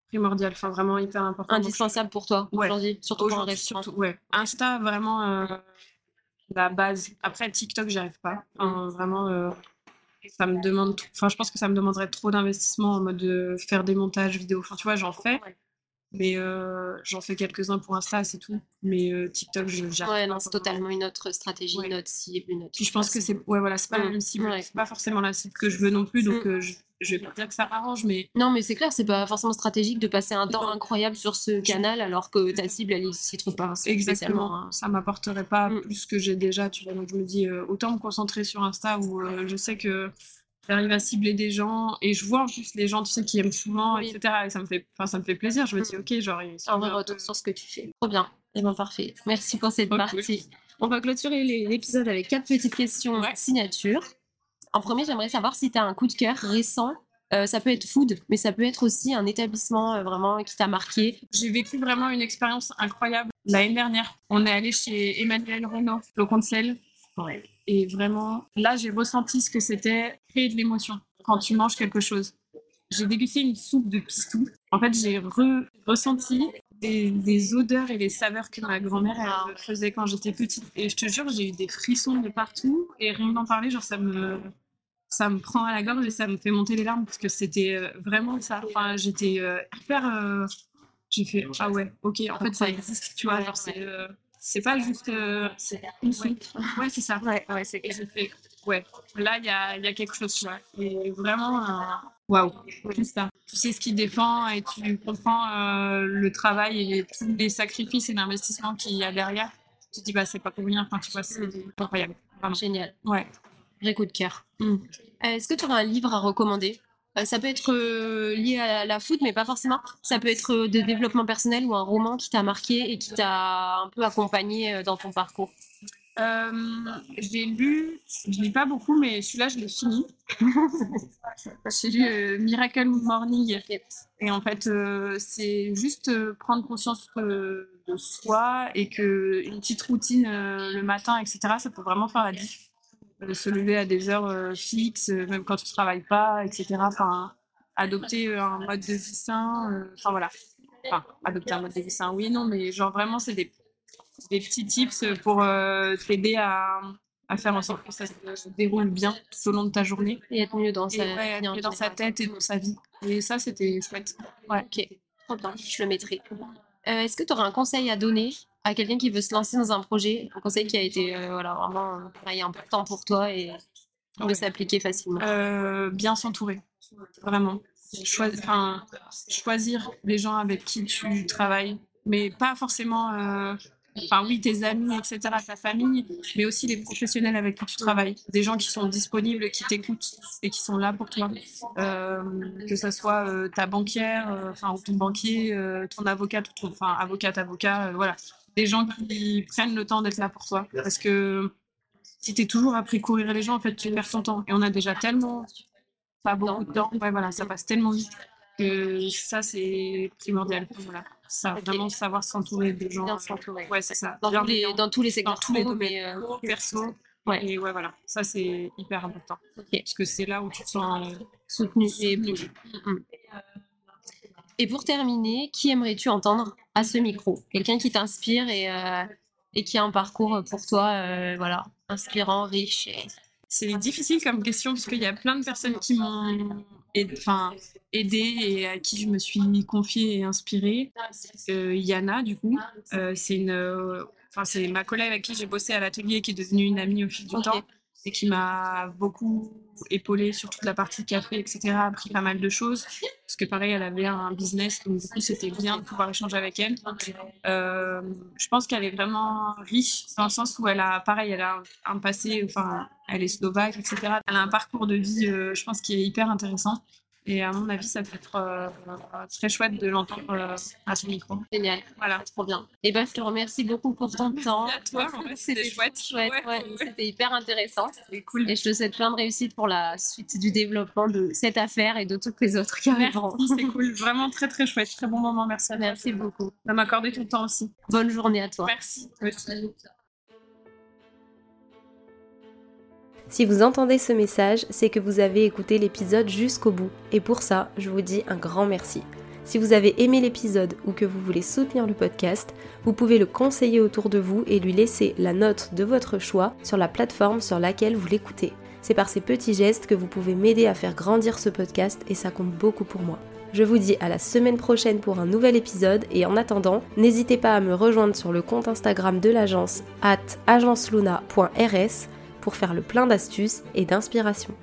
primordiale, enfin vraiment hyper important. Donc, Indispensable pour toi Ouais. aujourd'hui, surtout pour un Aujourd'hui, restaurant. surtout, ouais. Insta, vraiment la base. Après, TikTok, j'y arrive pas. Enfin, vraiment, ça me demande. Enfin, je pense que ça me demanderait trop d'investissement en mode de faire des montages vidéo. Enfin, tu vois, j'en fais. Mais euh, j'en fais quelques-uns pour Insta, c'est tout. Mais euh, TikTok, je Ouais, non, c'est totalement une autre stratégie, Ouais. une autre cible, une autre. Puis je pense que c'est ouais, voilà, c'est pas la Mm. même cible. Ouais. C'est pas forcément la cible que je veux non plus. Donc, Mm. euh, je, je vais pas dire que ça m'arrange, mais Non, mais c'est clair, c'est pas forcément stratégique de passer un temps incroyable sur ce canal alors que ta cible, elle s'y trouve pas spécialement. Exactement, hein. ça m'apporterait pas Mm. plus que j'ai déjà, tu vois. Donc je me dis, euh, autant me concentrer sur Insta où je sais que j'arrive à cibler des gens et je vois plus les gens, tu sais, qui aiment souvent, Oui. etc. Et ça me fait, enfin, ça me fait plaisir. Je me dis, Mm. ok, genre, ils Un vrai retour peu- sur ce que tu fais. Trop bien. Et bien, parfait. Merci pour cette cool. partie. On va clôturer l'épisode avec quatre petites questions Ouais. signature. En premier, j'aimerais savoir si tu as un coup de cœur récent. Euh, ça peut être food, mais ça peut être aussi un établissement euh, vraiment qui t'a marqué. J'ai vécu vraiment une expérience incroyable l'année dernière. On est allé chez Emmanuel Renault, le Et vraiment, là, j'ai ressenti ce que c'était créer de l'émotion quand tu manges quelque chose. J'ai dégusté une soupe de pistou. En fait, j'ai re- ressenti des, des odeurs et des saveurs que ma grand-mère faisait quand j'étais petite. Et je te jure, j'ai eu des frissons de partout. Et rien d'en parler, genre, ça me, ça me prend à la gorge et ça me fait monter les larmes parce que c'était euh, vraiment ça. Enfin, j'étais euh, hyper. euh, j'ai fait ah ouais, ok, en fait, ça existe, tu vois. Genre, c'est, euh, c'est pas juste. euh, C'est une soupe. Ouais, c'est ça. Ouais, ouais, c'est ouais, là, il y a, y a quelque chose. Et vraiment, euh, waouh, tout ça. Tu sais ce qui défend et tu comprends euh, le travail et tous les sacrifices et l'investissement qu'il y a derrière. Tu te dis, bah, c'est pas pour rien. Enfin, tu vois, c'est incroyable. Vraiment. génial. Ouais. Vrai coup de cœur. Mm. Euh, Est-ce que tu aurais un livre à recommander? Ça peut être euh, lié à la food, mais pas forcément. Ça peut être euh, de développement personnel ou un roman qui t'a marqué et qui t'a un peu accompagné euh, dans ton parcours. Euh, j'ai lu, je lis pas beaucoup, mais celui-là, je l'ai fini. j'ai lu euh, Miracle Morning. Et en fait, euh, c'est juste euh, prendre conscience euh, de soi et que une petite routine euh, le matin, etc., ça peut vraiment faire la diff. Euh, se lever à des heures euh, fixes, euh, même quand tu travailles pas, etc. Enfin, adopter un mode de vie sain. Enfin, voilà. Enfin, adopter un mode de vie sain, oui non, mais genre vraiment, c'est des, des petits tips pour t'aider à, à faire en sorte que ça se déroule bien tout au long de ta journée. Et être mieux dans Et sa ouais, dans tête et dans sa vie. Et ça, c'était chouette. Ouais. Ok, trop bien, je le mettrai. Euh, Est-ce que tu aurais un conseil à donner à quelqu'un qui veut se lancer dans un projet Un conseil qui a été euh, voilà, vraiment euh, important pour toi et qui peut s'appliquer facilement. Euh, bien s'entourer, vraiment. Choisir les gens avec qui tu travailles, mais pas forcément. euh, Enfin, oui, tes amis, etc., ta famille, mais aussi les professionnels avec qui tu travailles. Des gens qui sont disponibles, qui t'écoutent et qui sont là pour toi. Euh, que ce soit euh, ta banquière, euh, enfin, ou ton banquier, ton avocat, ou ton, enfin, avocate, avocat, voilà. Des gens qui prennent le temps d'être là pour toi. Parce que si tu es toujours à courir les gens, en fait, tu perds ton temps. Et on a déjà tellement pas beaucoup de temps. Ouais, voilà, ça passe tellement vite que ça, c'est primordial. Voilà. Ça, vraiment savoir s'entourer de gens. S'entourer. Ouais, c'est ça. Dans tous, les, dans tous les secteurs, Dans tous les domaines, euh, perso. Ouais. Et ouais, voilà. Ça, c'est hyper important. Parce que c'est là où tu te sens. euh, soutenu et. Mm, mm. Et pour terminer, qui aimerais-tu entendre à ce micro? Quelqu'un qui t'inspire et, euh, et qui a un parcours pour toi, euh, voilà, inspirant, riche. C'est difficile comme question parce qu'il y a plein de personnes qui m'ont enfin, aidé et à qui je me suis confiée et inspirée. Euh, Yana, du coup, c'est une, enfin, c'est ma collègue avec qui j'ai bossé à l'atelier qui est devenue une amie au fil du temps et qui m'a beaucoup épaulée sur toute la partie café, etc. Appris pas mal de choses. Parce que pareil, elle avait un business, donc du coup, c'était bien de pouvoir échanger avec elle. Euh, je pense qu'elle est vraiment riche, dans le sens où elle a, pareil, elle a un, passé, enfin, elle est slovaque, etc. Elle a un parcours de vie, euh, je pense, qui est hyper intéressant. Et à mon avis, ça peut être euh, très chouette de l'entendre euh, à son micro. Génial. Voilà. Trop bien. Et eh ben, je te remercie beaucoup pour ton temps. à toi, c'était chouette. chouette ouais, C'était hyper intéressant. C'était cool. Et je te souhaite plein de réussite pour la suite du développement de cette affaire et de toutes les autres qui arriveront. C'est cool. Vraiment très, très chouette. Très bon moment. Merci à toi. Merci beaucoup. De m'accorder ton temps aussi. Bonne journée à toi. Merci. Si vous entendez ce message, c'est que vous avez écouté l'épisode jusqu'au bout. Et pour ça, je vous dis un grand merci. Si vous avez aimé l'épisode ou que vous voulez soutenir le podcast, vous pouvez le conseiller autour de vous et lui laisser la note de votre choix sur la plateforme sur laquelle vous l'écoutez. C'est par ces petits gestes que vous pouvez m'aider à faire grandir ce podcast et ça compte beaucoup pour moi. Je vous dis à la semaine prochaine pour un nouvel épisode et en attendant, n'hésitez pas à me rejoindre sur le compte Instagram de l'agence at agenceluna.rs pour faire le plein d'astuces et d'inspiration.